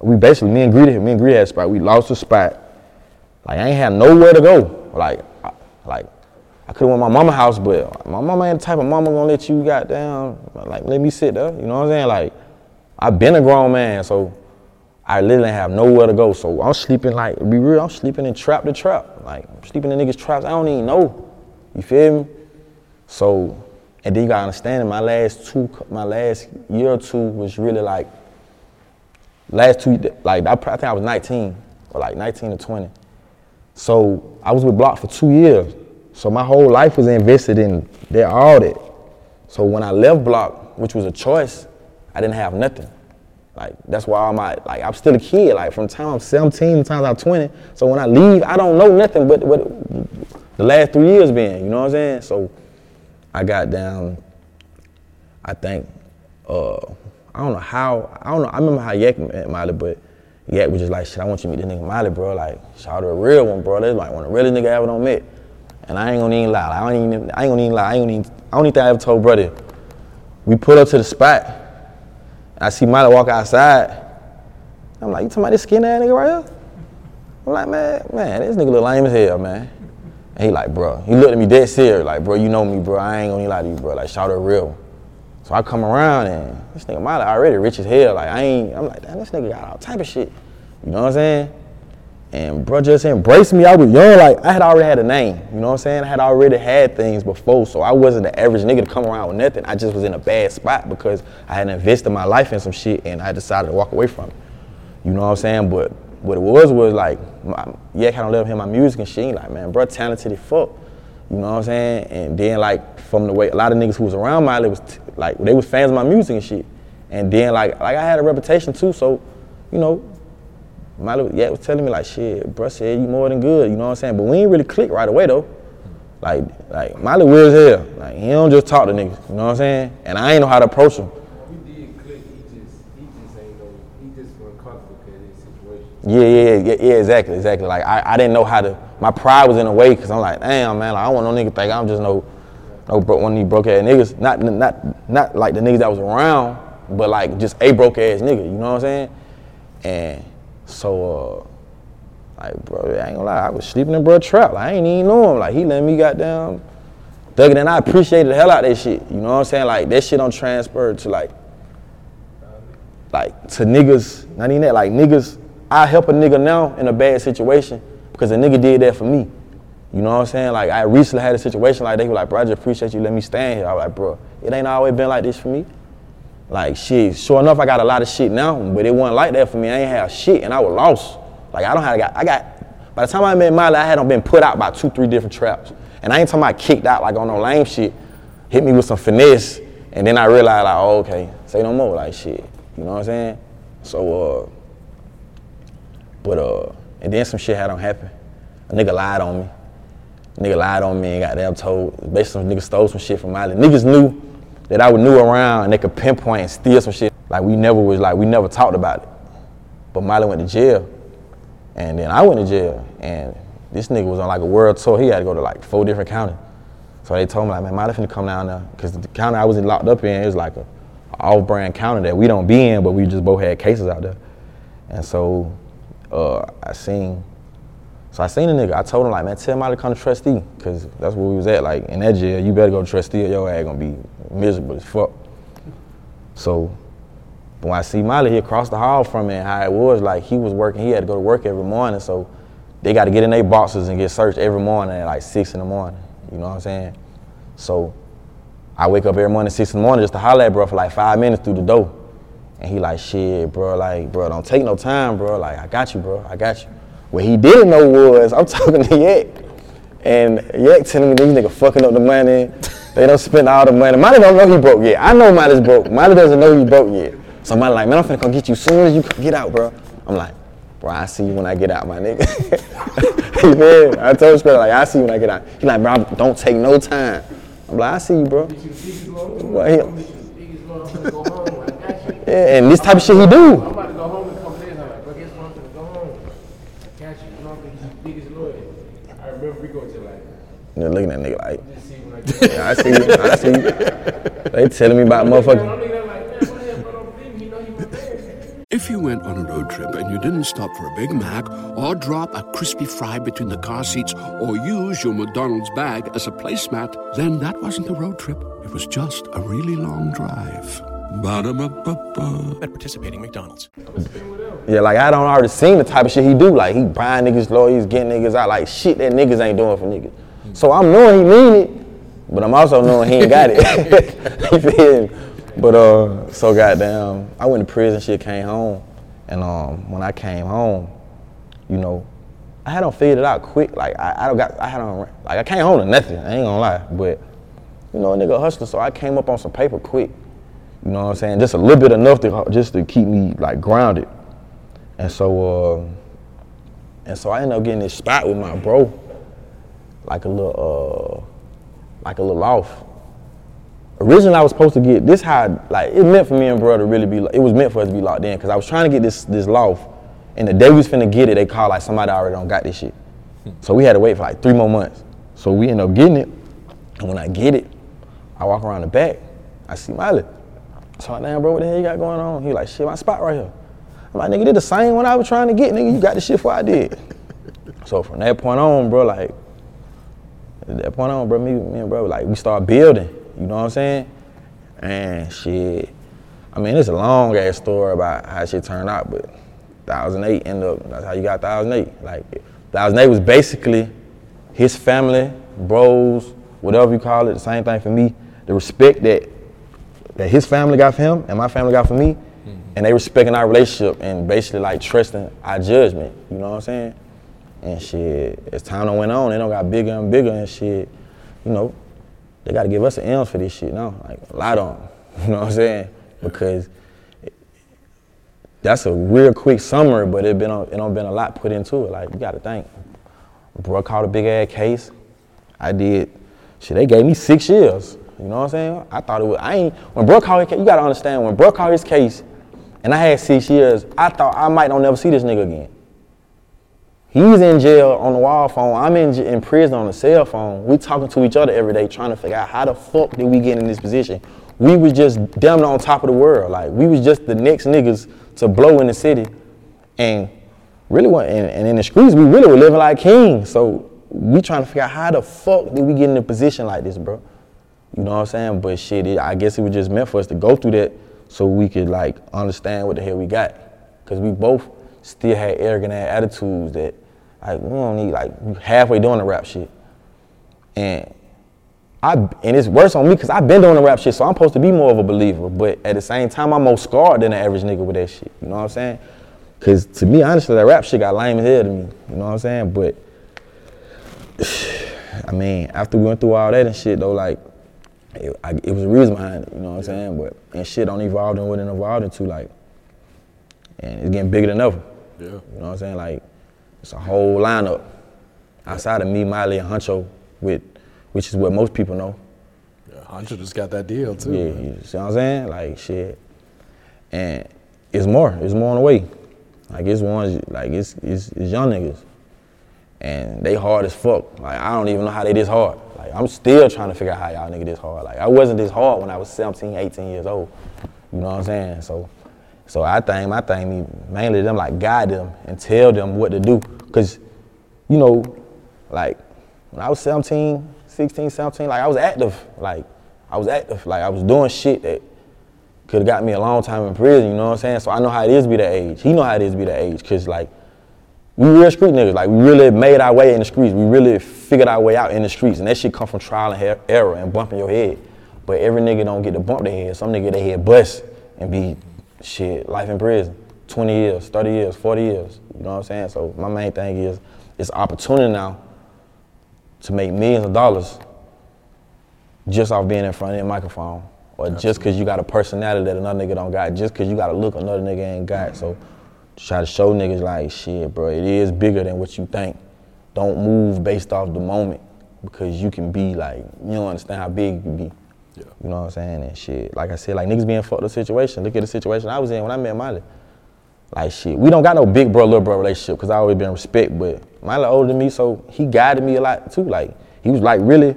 [SPEAKER 4] We basically, me and Greedy, me and Greedy had a spot. We lost the spot. Like, I ain't had nowhere to go. Like, I, like, I could have went my mama house, but my mama ain't the type of mama gonna let you goddamn, like, let me sit there. You know what I'm saying? Like, I've been a grown man, so I literally have nowhere to go. So I'm sleeping like, be real, I'm sleeping in trap to trap. Like, I'm sleeping in niggas' traps. I don't even know. You feel me? So, and then you gotta understand, my last two, my last year or two was really like, last two, like, I, think I was 19, or like 19 to 20. So I was with Block for two years. So my whole life was invested in their audit. So when I left Block, which was a choice, I didn't have nothing. Like that's why I'm like, like I'm still a kid. Like from the time I'm 17 the time I'm 20. So when I leave, I don't know nothing but what the last three years been. You know what I'm saying? So I got down. I think uh, I don't know how. I don't know. I remember how Yak met Mali, but Yak was just like, shit. I want you to meet this nigga Mali, bro. Like, shout out a real one, bro. That's like one of the realest nigga I ever don't met. And I ain't gonna even lie. Like, I don't even. I ain't gonna even lie. I ain't gonna even. I don't even think I ever told brother. We pull up to the spot. I see Mali walk outside. I'm like, you talking about this skinny ass nigga right here? I'm like, man, man, this nigga look lame as hell, man. And he like, bro, he looked at me dead serious, like, bro, you know me, bro. I ain't gonna lie to you, bro. Like, shout out real. So I come around and this nigga Mali already rich as hell. Like, I ain't, I'm like, damn, this nigga got all type of shit. You know what I'm saying? And bro just embraced me. I was young, like I had already had a name. You know what I'm saying? I had already had things before, so I wasn't the average nigga to come around with nothing. I just was in a bad spot because I had invested my life in some shit and I decided to walk away from it. You know what I'm saying? But what it was was like, my, yeah, kind of let him my music and shit. Like, man, bro, talented as fuck. You know what I'm saying? And then like from the way a lot of niggas who was around Mali was t- like they was fans of my music and shit. And then like like I had a reputation too, so you know Mali, yeah, was telling me like, shit, bro said you more than good, you know what I'm saying? But we ain't really click right away though. Like, like Mali weird as hell. Like, he don't just talk to niggas, you know what I'm saying? And I ain't know how to approach him.
[SPEAKER 7] We did click, he just, he just ain't know, he just because of his situation.
[SPEAKER 4] Yeah, yeah, yeah, yeah, exactly, exactly. Like, I, I didn't know how to, my pride was in the way, cause I'm like, damn, man, like, I don't want no nigga think I'm just no, no bro, one of these broke ass niggas. Not, not, not like the niggas that was around, but like just a broke ass nigga, you know what I'm saying? And so, uh, like, bro, I ain't gonna lie, I was sleeping in bro trap. Like, I ain't even know him. Like, he let me goddamn dug it, and I appreciated the hell out of that shit. You know what I'm saying? Like, that shit don't transfer to like, like to niggas. Not even that. Like niggas, I help a nigga now in a bad situation because a nigga did that for me. You know what I'm saying? Like, I recently had a situation like they were like, bro, I just appreciate you letting me stand here. I was like, bro, it ain't always been like this for me. Like shit, sure enough, I got a lot of shit now, but it wasn't like that for me. I ain't have shit, and I was lost. Like I don't have, I got, I got. By the time I met Mali, I had been put out by two, three different traps, and I ain't talking about kicked out like on no lame shit. Hit me with some finesse, and then I realized like, oh, okay, say no more, like shit. You know what I'm saying? So, uh, but uh, and then some shit had on happen. A nigga lied on me. A nigga lied on me and got damn told. Basically, some nigga stole some shit from Mali. Niggas knew that I knew around and they could pinpoint and steal some shit. Like we never was like we never talked about it. But Mali went to jail. And then I went to jail. And this nigga was on like a world tour. He had to go to like four different counties. So they told me like, man, Mali finna come down there. Cause the county I was locked up in, it was like a, a off-brand county that we don't be in, but we just both had cases out there. And so uh, I seen, so I seen the nigga. I told him like, man, tell Mali to come to trustee, cause that's where we was at. Like in that jail, you better go to trustee or your ass gonna be miserable as fuck. So when I see Mali, he across the hall from me and how it was, like he was working, he had to go to work every morning. So they got to get in their boxes and get searched every morning at like six in the morning. You know what I'm saying? So I wake up every morning at six in the morning just to holler at bro for like five minutes through the door. And he like, shit, bro, like, bro, don't take no time, bro. Like, I got you, bro, I got you. What he didn't know was I'm *laughs* talking to Yak. And Yak telling me these niggas fucking up the money. They don't spend all the money. Mali don't know he broke yet. I know Mali's broke. Mali doesn't know he broke yet. So Mali like, man, I'm finna come get you soon as you get out, bro. I'm like, bro, I see you when I get out, my nigga. *laughs* man, I told him like, I see you when I get out. He like, bro, don't take no time. I'm like, I see you, bro. Well, he- yeah, and this type of shit he do.
[SPEAKER 7] I'm about to go home and come in. I'm like, bro, guess what? I'm gonna go home. I got you. You know, I'm the biggest lawyer. I remember we going to like,
[SPEAKER 4] They're looking at nigga like,
[SPEAKER 7] just see when I
[SPEAKER 4] yeah, I see you, I see you. They telling me about motherfucking.
[SPEAKER 7] I'm looking at him like, man, what the hell, bro? Don't believe me. You know he was there.
[SPEAKER 8] If you went on a road trip and you didn't stop for a Big Mac or drop a crispy fry between the car seats or use your McDonald's bag as a placemat, then that wasn't a road trip. It was just a really long drive. Ba-da-ba-ba-ba.
[SPEAKER 9] At participating McDonald's.
[SPEAKER 4] Yeah, like I don't already seen the type of shit he do. Like he buying niggas lawyers, getting niggas out, like shit that niggas ain't doing for niggas. So I'm knowing he mean it, but I'm also knowing he ain't got it. *laughs* *laughs* you feel me? But uh, so goddamn, I went to prison, shit came home, and um, when I came home, you know, I had them figured it out quick. Like I, I don't got, I had them, like I came home to nothing. I ain't gonna lie, but you know, a nigga hustler, so I came up on some paper quick. You know what I'm saying? Just a little bit enough to just to keep me like grounded. And so, um, and so I ended up getting this spot with my bro, like a little, uh, like a little off. Originally, I was supposed to get this. How like it meant for me and bro to really be. It was meant for us to be locked in because I was trying to get this this loft, and the day we was finna get it, they called like somebody already don't got this shit. So we had to wait for like three more months. So we end up getting it, and when I get it, I walk around the back, I see Mali. So I'm like, damn bro, what the hell you got going on? He like, shit, my spot right here. I'm like, nigga, did the same one I was trying to get, nigga. You got the shit before I did. so from that point on, bro, like, at that point on, bro, me, me and bro, like, we start building. You know what I'm saying? And shit, I mean, it's a long ass story about how shit turned out, but 1008 ended up, that's how you got 1008. Like, 1008 was basically his family, bros, whatever you call it, the same thing for me. The respect that that his family got for him and my family got for me, mm-hmm. and they respecting our relationship and basically like trusting our judgment. You know what I'm saying? And shit, as time went on, they don't got bigger and bigger and shit. You know, they got to give us an M's for this shit now, like a lot on. 'em. *laughs* You know what I'm saying? Because that's a real quick summary, but it been a, it don't been a lot put into it. Like you got to think. Bro caught a big ass case. I did. Shit, they gave me six years. You know what I'm saying? I thought it was. I ain't. When bro caught his case, you gotta understand. When bro caught his case, and I had six years, I thought I might don't never see this nigga again. He's in jail on the wall phone. I'm in, in prison on the cell phone. We talking to each other every day, trying to figure out how the fuck did we get in this position. We was just damn on top of the world. Like we was just the next niggas to blow in the city, and really. And, and in the streets, we really were living like kings. So we trying to figure out how the fuck did we get in a position like this, bro. You know what I'm saying? But shit, it, I guess it was just meant for us to go through that so we could like understand what the hell we got. Cause we both still had arrogant attitudes that like we don't need like halfway doing the rap shit. And I and it's worse on me because I've been doing the rap shit, so I'm supposed to be more of a believer. But at the same time, I'm more scarred than the average nigga with that shit. You know what I'm saying? Cause to me, honestly, that rap shit got lame as hell to me. You know what I'm saying? But *sighs* I mean, after we went through all that and shit, though, like it, I, it was a reason behind it. You know what I'm saying? But and shit don't evolve in what it evolved into, like, and it's getting bigger than ever.
[SPEAKER 6] Yeah.
[SPEAKER 4] You know what I'm saying? Like, it's a whole lineup outside of me, Mali, and Huncho, with which is what most people know.
[SPEAKER 6] Yeah, Hunter just got that deal too.
[SPEAKER 4] Yeah,
[SPEAKER 6] man.
[SPEAKER 4] you see what I'm saying? Like shit. And it's more. It's more on the way. Like it's ones like it's it's, it's young niggas. And they hard as fuck. Like I don't even know how they this hard. Like I'm still trying to figure out how y'all nigga this hard. Like I wasn't this hard when I was 17, 18 years old. You know what I'm saying? So so I think my thing mainly them like guide them and tell them what to do. Cause, you know, like when I was 17, 16, 17, like I was active. Like I was active. Like I was doing shit that could have got me a long time in prison, you know what I'm saying? So I know how it is to be that age. He know how it is to be that age. Cause like we real street niggas. Like we really made our way in the streets. We really figured our way out in the streets, and that shit come from trial and er- error and bumping your head. But every nigga don't get to bump their head. Some nigga their head bust and be shit life in prison, 20 years, 30 years, 40 years. You know what I'm saying? So my main thing is it's opportunity now to make millions of dollars just off being in front of that microphone. Or just cause you got a personality that another nigga don't got, just cause you got a look another nigga ain't got. So try to show niggas like shit, bro, it is bigger than what you think. Don't move based off the moment because you can be like, you don't understand how big you can be.
[SPEAKER 6] Yeah.
[SPEAKER 4] You know what I'm saying? And shit. Like I said, like niggas being fucked the situation. Look at the situation I was in when I met Mali. Like shit. We don't got no big bro, little bro relationship because I always been respect, but Mali older than me, so he guided me a lot too. Like he was like really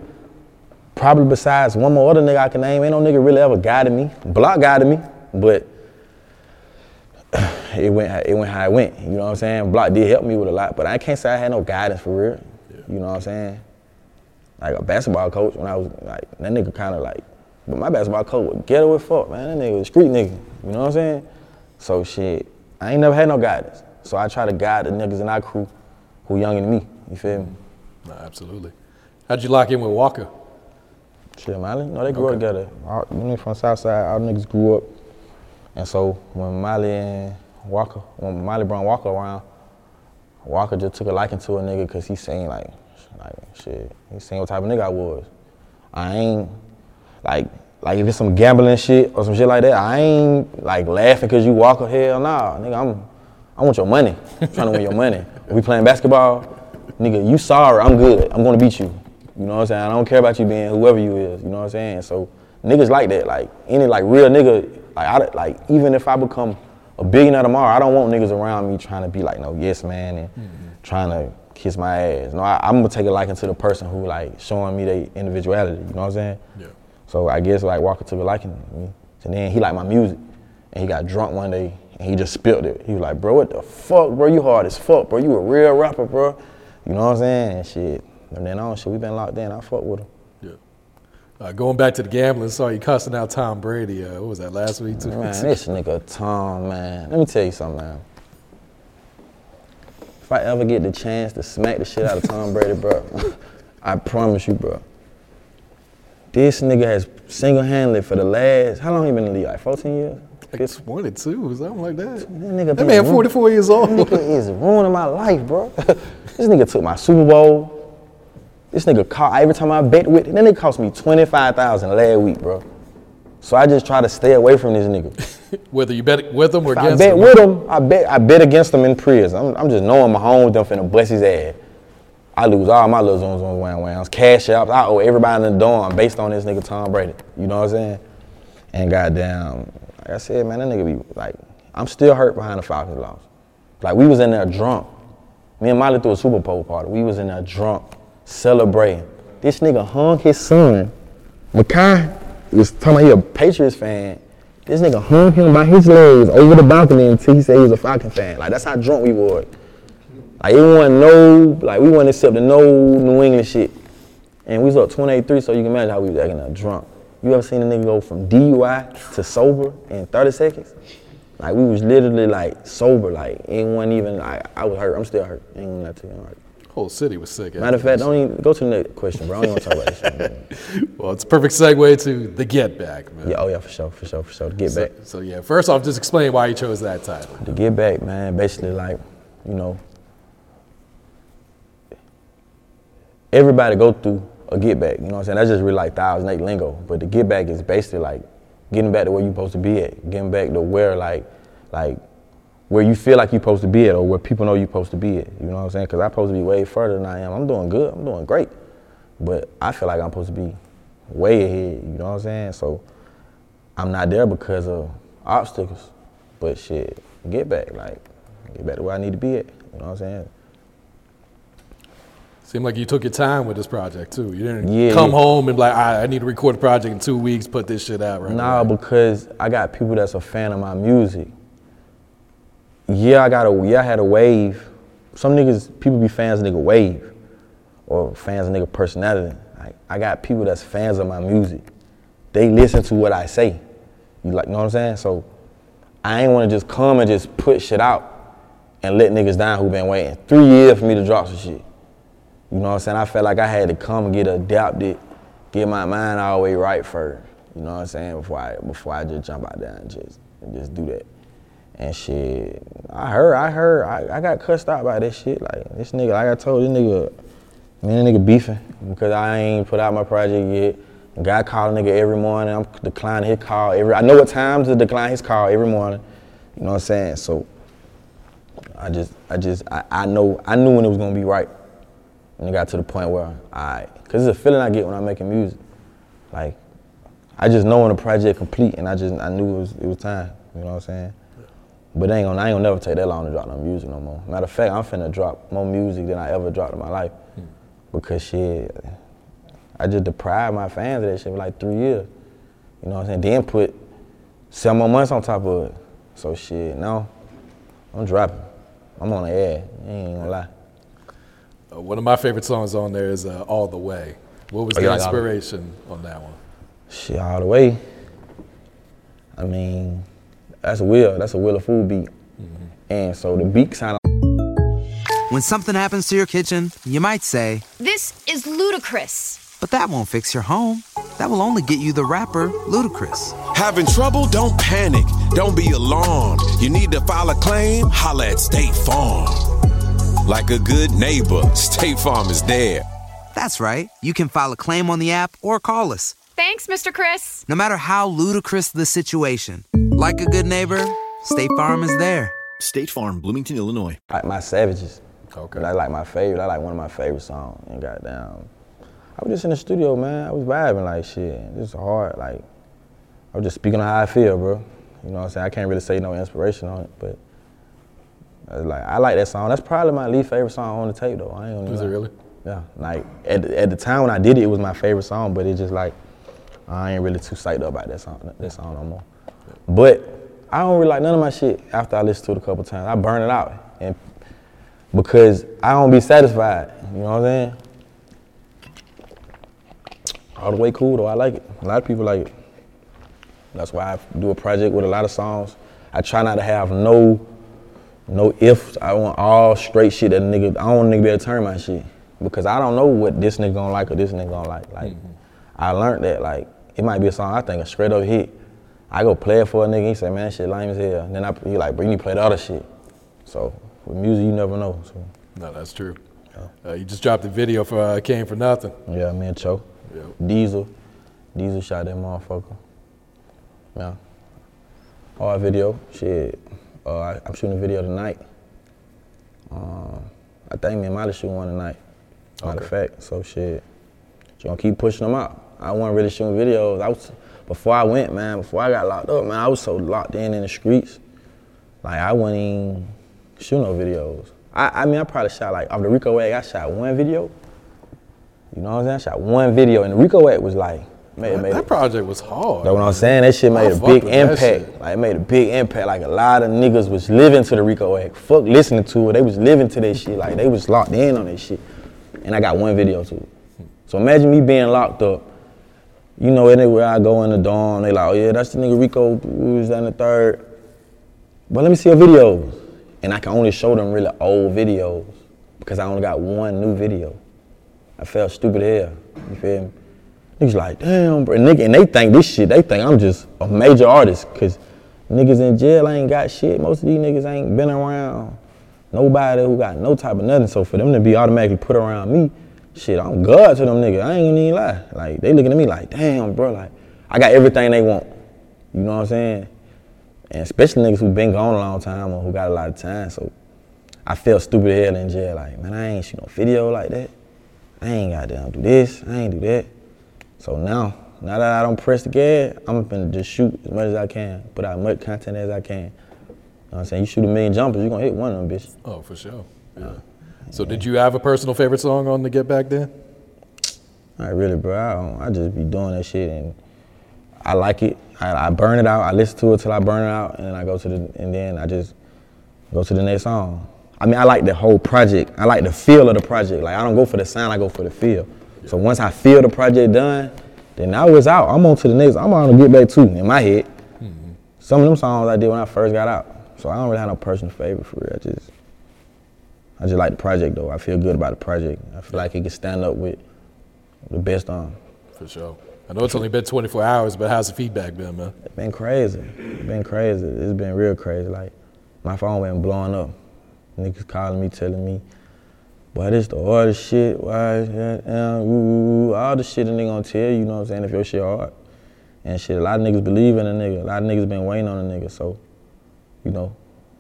[SPEAKER 4] probably besides one more other nigga I can name, ain't no nigga really ever guided me. Block guided me, but *sighs* it went it went how it went. You know what I'm saying? Block did help me with a lot, but I can't say I had no guidance for real. You know what I'm saying? Like a basketball coach when I was like that nigga kind of like, but my basketball coach was ghetto as fuck, man. That nigga was a street nigga. You know what I'm saying? So shit, I ain't never had no guidance. So I try to guide the niggas in our crew who younger than me. You feel me?
[SPEAKER 6] Nah, absolutely. How'd you lock in with Waka?
[SPEAKER 4] Shit, Mali, no, they grew
[SPEAKER 6] Okay.
[SPEAKER 4] up together. All, you know, from Southside, all niggas grew up. And so when Mali and Waka, when Mali brought Waka around, Waka just took a liking to a nigga because he seen like, like shit, he seen what type of nigga I was. I ain't like, like if it's some gambling shit or some shit like that, I ain't like laughing because you Waka. Hell nah, nigga, I'm, I want your money. I'm trying to win your money. We playing basketball, nigga, you sorry, I'm good. I'm gonna beat you. You know what I'm saying? I don't care about you being whoever you is. You know what I'm saying? So niggas like that. Like any like real nigga, like I, like even if I become a billionaire tomorrow, I don't want niggas around me trying to be like no yes man and mm-hmm. trying to kiss my ass. No, I, I'm gonna take a liking to the person who like showing me their individuality. You know what I'm saying?
[SPEAKER 6] Yeah.
[SPEAKER 4] So I guess like Waka took a liking to me. And then he liked my music. And he got drunk one day and he just spilled it. He was like, bro, what the fuck, bro? You hard as fuck, bro. You a real rapper, bro. You know what I'm saying? And shit. And then on shit, we been locked in. I fuck with him.
[SPEAKER 6] Yeah. Uh, going back to the gambling, saw you cussing out Tom Brady. Uh, what was that last week? Two
[SPEAKER 4] Man,
[SPEAKER 6] weeks
[SPEAKER 4] this nigga Tom, man. Let me tell you something, man. If I ever get the chance to smack the shit out of Tom Brady, bro, *laughs* I promise you, bro. This nigga has single-handedly for the last, how long he been in the league? Like 14 years?
[SPEAKER 6] Like 22, something like that.
[SPEAKER 4] That nigga
[SPEAKER 6] That man
[SPEAKER 4] ruin-
[SPEAKER 6] 44 years old.
[SPEAKER 4] Nigga is *laughs* ruining my life, bro. this nigga took my Super Bowl. This nigga caught every time I bet with, that nigga cost me 25,000 last week, bro. So I just try to stay away from this nigga. *laughs*
[SPEAKER 6] Whether you bet with him or
[SPEAKER 4] If I bet
[SPEAKER 6] him.
[SPEAKER 4] with him, I bet I bet against him in prison. I'm, I'm just knowing my home them finna bust his ass. I lose all my little zones on wham whams, cash outs. I owe everybody in the dorm based on this nigga Tom Brady. You know what I'm saying? And goddamn, like I said, man, that nigga be like, I'm still hurt behind the Falcons loss. Like we was in there drunk. Me and Mali threw a Super Bowl party. We was in there drunk, celebrating. This nigga hung his son. Makai was talking about he a Patriots fan. This nigga hung him by his legs over the balcony until he said he was a Falcon fan. Like that's how drunk we were. Like it wasn't no, like we wasn't accepting no New England shit. And we was up 28-3, so you can imagine how we was acting up drunk. You ever seen a nigga go from DUI to sober in 30 seconds? Like we was literally like sober, like it wasn't even like I was hurt. I'm still hurt. Ain't gonna lie to you. I'm hurt.
[SPEAKER 6] Whole city was sick.
[SPEAKER 4] Matter of fact, don't even go to the next question, bro. I don't want to talk about this shit. *laughs*
[SPEAKER 6] Well, it's a perfect segue to the Get Back, man.
[SPEAKER 4] Yeah, oh yeah, for sure, for sure, for sure. To get
[SPEAKER 6] So,
[SPEAKER 4] back.
[SPEAKER 6] so yeah, first off, just explain why you chose that title.
[SPEAKER 4] To get back, man, basically like, you know, everybody go through a get back. You know what I'm saying? That's just really like thousand eight lingo. But the get back is basically like getting back to where you're supposed to be at. Getting back to where like like where you feel like you're supposed to be at or where people know you're supposed to be at. You know what I'm saying? Because I'm supposed to be way further than I am. I'm doing good. I'm doing great. But I feel like I'm supposed to be way ahead. You know what I'm saying? So I'm not there because of obstacles. But shit, get back. Like, get back to where I need to be at. You know what I'm saying?
[SPEAKER 6] Seemed like you took your time with this project too. You didn't
[SPEAKER 4] Yeah,
[SPEAKER 6] come
[SPEAKER 4] yeah.
[SPEAKER 6] home and be like, I, I need to record a project in two weeks, put this shit out right
[SPEAKER 4] Nah,
[SPEAKER 6] away."
[SPEAKER 4] because I got people that's a fan of my music. Yeah, I got a yeah, I had a wave. Some niggas, people be fans of nigga wave, or fans of nigga personality. Like, I got people that's fans of my music. They listen to what I say. You like, know what I'm saying? So I ain't want to just come and just put shit out and let niggas down who been waiting three years for me to drop some shit. You know what I'm saying? I felt like I had to come get adapted, get my mind all the way right first. You know what I'm saying? Before I before I just jump out there and just and just do that. And shit, I heard, I heard, I, I got cussed out by this shit. Like this nigga, like I told this nigga, man, the nigga beefing because I ain't put out my project yet. Guy call a nigga every morning. I'm declining his call every. I know what times to decline his call every morning. You know what I'm saying? So I just, I just, I, I know, I knew when it was gonna be right. And it got to the point where I, cause it's a feeling I get when I'm making music. Like, I just know when a project complete, and I just, I knew it was, it was time. You know what I'm saying? But ain't gonna, I ain't gonna never take that long to drop no music no more. Matter of fact, I'm finna drop more music than I ever dropped in my life. Hmm. Because shit, I just deprived my fans of that shit for like three years. You know what I'm saying? Then put seven more months on top of it. So shit, no, I'm dropping. I'm on the air. I ain't gonna lie.
[SPEAKER 6] Uh, one of my favorite songs on there is uh, All the Way. What was
[SPEAKER 4] Oh,
[SPEAKER 6] the
[SPEAKER 4] you like the-
[SPEAKER 6] inspiration on that one?
[SPEAKER 4] Shit, all the way. I mean, that's a wheel. That's a wheel of food beat. And so the beat sound
[SPEAKER 9] When something happens to your kitchen, you might say,
[SPEAKER 10] This is ludicrous.
[SPEAKER 9] but that won't fix your home. That will only get you the rapper, Ludacris.
[SPEAKER 11] Having trouble? Don't panic. Don't be alarmed. You need to file a claim? Holla at State Farm. Like a good neighbor, State Farm is there.
[SPEAKER 9] That's right. You can file a claim on the app or call us.
[SPEAKER 10] Thanks, Mr. Chris.
[SPEAKER 9] No matter how ludicrous the situation, like a good neighbor, State Farm is there.
[SPEAKER 12] State Farm, Bloomington, Illinois.
[SPEAKER 4] like my savages.
[SPEAKER 6] Okay.
[SPEAKER 4] I like my favorite. I like one of my favorite songs. And goddamn, I was just in the studio, man. I was vibing like shit. This is hard. Like I was just speaking on how I feel, bro. You know what I'm saying? I can't really say no inspiration on it, but I was like I like that song. That's probably my least favorite song on the tape, though. I ain't gonna
[SPEAKER 6] Is it really?
[SPEAKER 4] Yeah. Like at at the time when I did it, it was my favorite song, but it's just like I ain't really too psyched up about that song. That song no more. But I don't really like none of my shit after I listen to it a couple times. I burn it out, and because I don't be satisfied. You know what I'm saying? All the way cool though. I like it. A lot of people like it. That's why I do a project with a lot of songs. I try not to have no no ifs. I want all straight shit that nigga. I don't want a nigga be able to turn my shit because I don't know what this nigga gonna like or this nigga gonna like. Like I learned that like it might be a song I think a straight up hit. I go play it for a nigga. He say, man, that shit lame as hell. And then I he like, bro, you need to play the other shit. So with music, you never know. So
[SPEAKER 6] No, that's true. Uh, you just dropped a video for uh, Came for Nothing.
[SPEAKER 4] yeah, me and Cho, Diesel, Diesel shot that motherfucker. Yeah, hard video. Shit, uh, I, I'm shooting a video tonight. Uh, I think me and Mali shooting one tonight. Matter of fact, so shit, just gonna keep pushing them out. I wasn't really shooting videos. I was before I went, man. Before I got locked up, man, I was so locked in in the streets. Like I wasn't even shooting no videos. I, I mean, I probably shot like off the Rico Act. I shot one video. You know what I'm saying? I shot one video, and the Rico Act was like, made,
[SPEAKER 6] That,
[SPEAKER 4] made
[SPEAKER 6] that project was hard.
[SPEAKER 4] That's what I'm saying. That shit made a big impact. Like it made a big impact. Like a lot of niggas was living to the Rico Act. Fuck listening to it. They was living to that shit. Like they was locked in on that shit. And I got one video to it. So imagine me being locked up. You know, anywhere I go in the dorm, they like, oh yeah, that's the nigga Rico who was in the third. But let me see your videos. And I can only show them really old videos because I only got one new video. I felt stupid here. You feel me? Niggas like, damn, bro. Nigga, and they think this shit, they think I'm just a major artist. Cause niggas in jail ain't got shit. Most of these niggas ain't been around nobody who got no type of nothing. So for them to be automatically put around me, shit, I'm God to them niggas. I ain't gonna even lie. Like, they looking at me like, damn, bro, like, I got everything they want. You know what I'm saying? And especially niggas who been gone a long time or who got a lot of time. So I felt stupid hell in jail. Like, man, I ain't shoot no video like that. I ain't goddamn do this. I ain't do that. So now, now that I don't press the gas, I'm gonna just shoot as much as I can, put out as much content as I can. You know what I'm saying? You shoot a million jumpers, you're gonna hit one of them bitches.
[SPEAKER 6] Oh, for sure. Yeah. So did you have a personal favorite song on the Get Back then?
[SPEAKER 4] Not really, bro. I, don't, I just be doing that shit and I like it. I, I burn it out. I listen to it till I burn it out, and then I go to the and then I just go to the next song. I mean, I like the whole project. I like the feel of the project. Like I don't go for the sound, I go for the feel. So once I feel the project done, then now it's out. I'm on to the next. I'm on to get back to in my head. Mm-hmm. Some of them songs I did when I first got out. So I don't really have no personal favorite for real. I just I just like the project though. I feel good about the project. I feel like it can stand up with the best on.
[SPEAKER 6] For sure. I know it's only been 24 hours, but how's the feedback been, man?
[SPEAKER 4] It's been crazy. It's been crazy. It's been real crazy. Like my phone been blowing up. Niggas calling me, telling me, boy, this the hardest shit. Why is that? Ooh, ooh, all the shit a nigga gonna tell you, you know what I'm saying, if your shit hard. And shit, a lot of niggas believe in a nigga. A lot of niggas been waiting on a nigga. So, you know,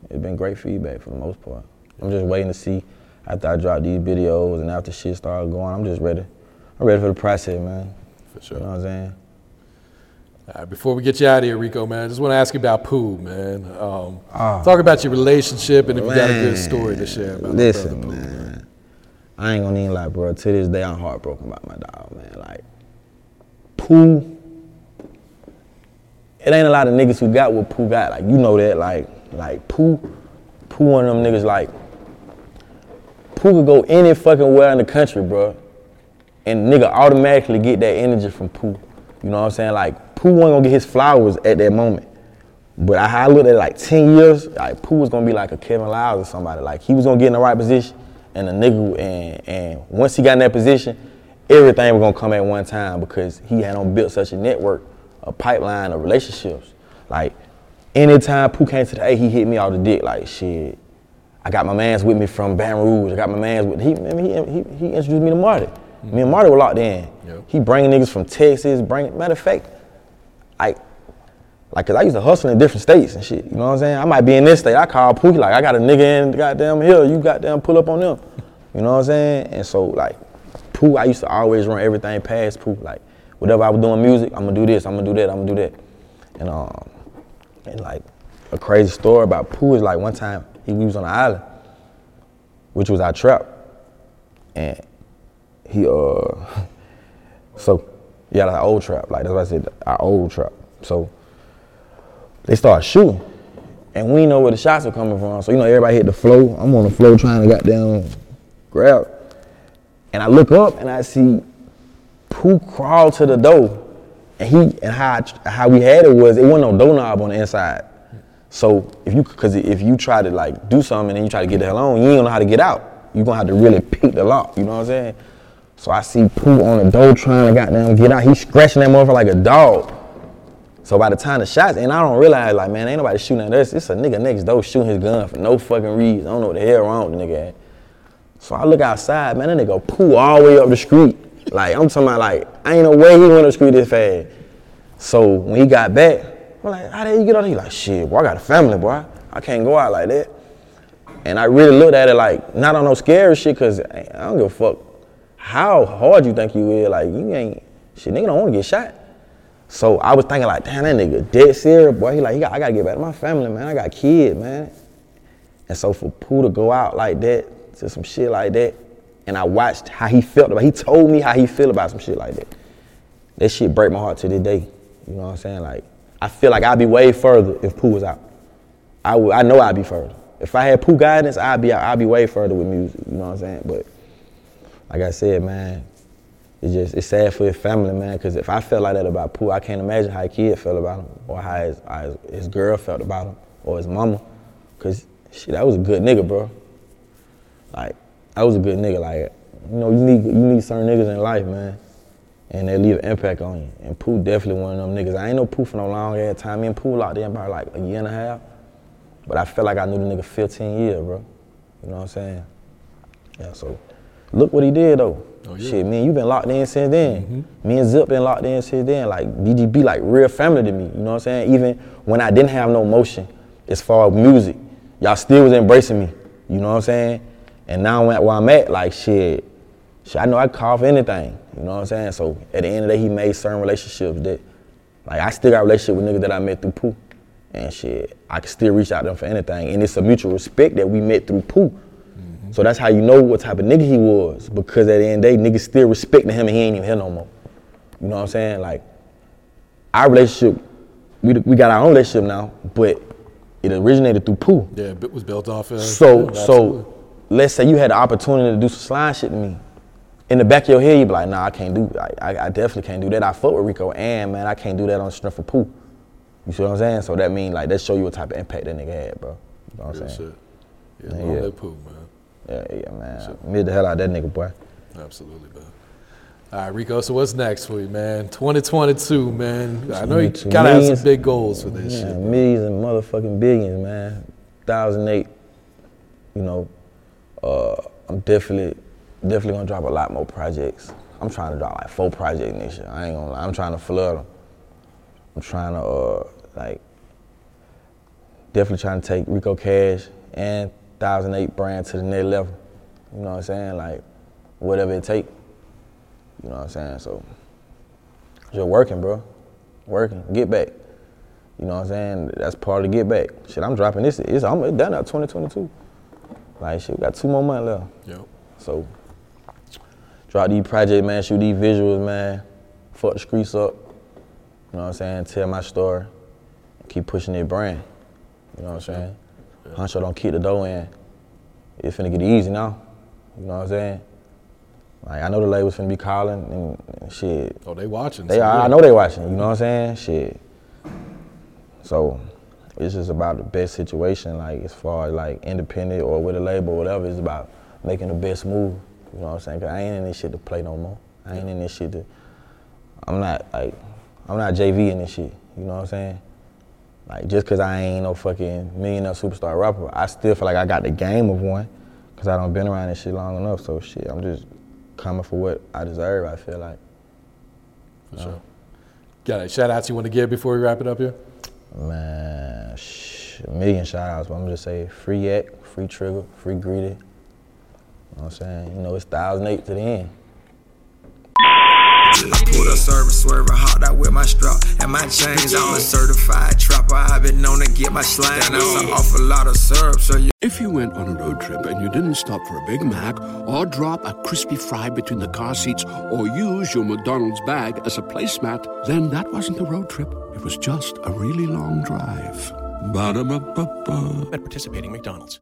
[SPEAKER 4] it's been great feedback for the most part. I'm just waiting to see after I drop these videos and after shit start going, I'm just ready. I'm ready for the process, man.
[SPEAKER 6] For sure.
[SPEAKER 4] You know what I'm saying?
[SPEAKER 6] All right, before we get you out of here, Rico, man, I just want to ask you about Pooh, man. Um,
[SPEAKER 4] Ah.
[SPEAKER 6] talk about your relationship and if you got a good story to share about
[SPEAKER 4] Listen, man. I ain't gonna even lie, bro. To this day, I'm heartbroken about my dog, man. Like, Pooh, it ain't a lot of niggas who got what Pooh got. Like, you know that. Like, like Pooh, Pooh one of them niggas. Like, Pooh could go any fucking where in the country, bro, and nigga automatically get that energy from Pooh. You know what I'm saying? Like, Pooh wasn't gonna get his flowers at that moment. But I, I looked at it like 10 years, like Pooh was gonna be like a Kevin Liles or somebody. Like he was gonna get in the right position and the nigga and and once he got in that position, everything was gonna come at one time because he had on built such a network, a pipeline of relationships. Like anytime Pooh came to the A, he hit me off the dick like shit. I got my mans with me from Baton Rouge. I got my mans with he I mean, he, he, he introduced me to Marty. Me and mm-hmm. Marty were locked in. He bringing niggas from Texas, bring matter of fact, like like, cause I used to hustle in different states and shit. You know what I'm saying? I might be in this state. I call Pookie like, I got a nigga in goddamn hill. You goddamn pull up on them. You know what I'm saying? And so like, Pooh, I used to always run everything past Pooh. Like, whatever I was doing music, I'm gonna do this. I'm gonna do that. I'm gonna do that. And um, and like, a crazy story about Pooh is like one time he we was on the island, which was our trap, and he uh, *laughs* so yeah, like old trap. Like that's what I said, our old trap. So they start shooting. And we know where the shots are coming from. So, you know, everybody hit the floor. I'm on the floor trying to goddamn grab. And I look up and I see Pooh crawl to the door. And he and how how we had it was it wasn't no doorknob on the inside. So if you cause if you try to like do something and then you try to get the hell on, you ain't gonna know how to get out. You're gonna have to really pick the lock, you know what I'm saying? So I see Pooh on the door trying to goddamn get out. He's scratching that motherfucker like a dog. So by the time the shots, and I don't realize, like, man, ain't nobody shooting at us. It's a nigga next door shooting his gun for no fucking reason. I don't know what the hell wrong with the nigga at. So I look outside, man, that nigga Pooh all the way up the street. Like, I'm talking about, like, I ain't no way he went up the street this fast. So when he got back, I'm like, how did you get on? He like, shit, boy, I got a family, boy. I can't go out like that. And I really looked at it like, not on no scary shit, cause I don't give a fuck how hard you think you is. Like, you ain't, shit, nigga don't wanna get shot. So I was thinking like, damn, that nigga dead serious, boy. He like, he got, I gotta get back to my family, man. I got kids, man. And so for Pooh to go out like that, to some shit like that, and I watched how he felt about. He told me how he feel about some shit like that. That shit break my heart to this day. You know what I'm saying? Like, I feel like I'd be way further if Pooh was out. I would, I know I'd be further. If I had Pooh guidance, I'd be I'd be way further with music. You know what I'm saying? But like I said, man, it's just it's sad for his family, man. Because if I felt like that about Pooh, I can't imagine how a kid felt about him, or how his, how his, girl felt about him, or his mama. Cause shit, that was a good nigga, bro. Like that was a good nigga. Like you know, you need you need certain niggas in life, man, and they leave an impact on you. And Pooh definitely one of them niggas. I ain't know Pooh for no long ass time. Me and Pooh locked in about like a year and a half, but I felt like I knew the nigga 15 years, bro. You know what I'm saying? Yeah. So look what he did though.
[SPEAKER 6] Oh, yeah.
[SPEAKER 4] Shit, man, you been locked in since then. Mm-hmm. Me and Zip been locked in since then. Like DGB, like real family to me. You know what I'm saying? Even when I didn't have no motion, as far as music, y'all still was embracing me. You know what I'm saying? And now where I'm at, like shit, shit, I know I can call for anything. You know what I'm saying? So at the end of the day, he made certain relationships that, like, I still got a relationship with niggas that I met through Pooh. And shit, I can still reach out to them for anything. And it's a mutual respect that we met through Pooh. So that's how you know what type of nigga he was. Because at the end of the day, niggas still respecting him and he ain't even here no more. You know what I'm saying? Like, our relationship, we, we got our own relationship now, but it originated through Pooh.
[SPEAKER 6] Yeah, it was built off of.
[SPEAKER 4] So,
[SPEAKER 6] yeah,
[SPEAKER 4] so let's say you had the opportunity to do some slime shit to me. In the back of your head, you'd be like, nah, I can't do I, I, I definitely can't do that. I fuck with Rico and man, I can't do that on the strength of Pooh. You see what I'm saying? So that mean like that show you what type of impact that nigga had, bro. You know what I'm
[SPEAKER 6] Real
[SPEAKER 4] saying?
[SPEAKER 6] shit. Yeah,
[SPEAKER 4] Yeah, yeah.
[SPEAKER 6] man.
[SPEAKER 4] Yeah, yeah, man. Mid the hell out that nigga, boy.
[SPEAKER 6] Absolutely, bro. All right, Rico. So what's next for you, man? 2022, man. I know you gotta have some big goals for this
[SPEAKER 4] Yeah,
[SPEAKER 6] shit.
[SPEAKER 4] Millions and motherfucking billions, man. 1008, you know, uh, I'm definitely, definitely gonna drop a lot more projects. I'm trying to drop like four projects next year. I ain't gonna lie. I'm trying to flood them. I'm trying to, uh, like, definitely trying to take Rico Cash and 1008 brand to the next level. You know what I'm saying? Like, whatever it take. You know what I'm saying? So, just working, bro. Working. Get back. You know what I'm saying? That's part of the get back. Shit, I'm dropping this. It's, I'm done at 2022. Like, shit, we got two more months left.
[SPEAKER 6] Yep.
[SPEAKER 4] So, drop these projects, man. Shoot these visuals, man. Fuck the streets up. You know what I'm saying? Tell my story. Keep pushing their brand. You know what I'm saying? Huncho don't keep the dough in. It's finna get easy now. You know what I'm saying? Like I know the labels finna be calling and, and shit.
[SPEAKER 6] Oh, they watching.
[SPEAKER 4] They
[SPEAKER 6] so
[SPEAKER 4] are. I know they watching. You know what I'm saying? Shit. So it's just about the best situation, like as far as like independent or with a label or whatever. It's about making the best move. You know what I'm saying? 'Cause I ain't in this shit to play no more. I ain't in this shit to. I'm not like, I'm not JV in this shit. You know what I'm saying? Like just cause I ain't no fucking millionaire superstar rapper, I still feel like I got the game of one. Cause I don't been around this shit long enough. So shit, I'm just coming for what I deserve. I feel like.
[SPEAKER 6] For sure. Got a shout outs you want to give before we wrap it up here?
[SPEAKER 4] Man, sh- a million shout outs, but I'm just say free Yak, free Trigger, free Greedy. You know what I'm saying? You know, it's 1008 to the end.
[SPEAKER 5] I pulled a service swerving hard out with my strap and my chains. I'm a certified trapper. I've been known to get my slang. That's an awful lot of syrup, so you.
[SPEAKER 8] If you went on a road trip and you didn't stop for a Big Mac or drop a crispy fry between the car seats or use your McDonald's bag as a placemat, then that wasn't a road trip. It was just a really long drive. Ba-da-ba-ba-ba.
[SPEAKER 12] At participating McDonald's.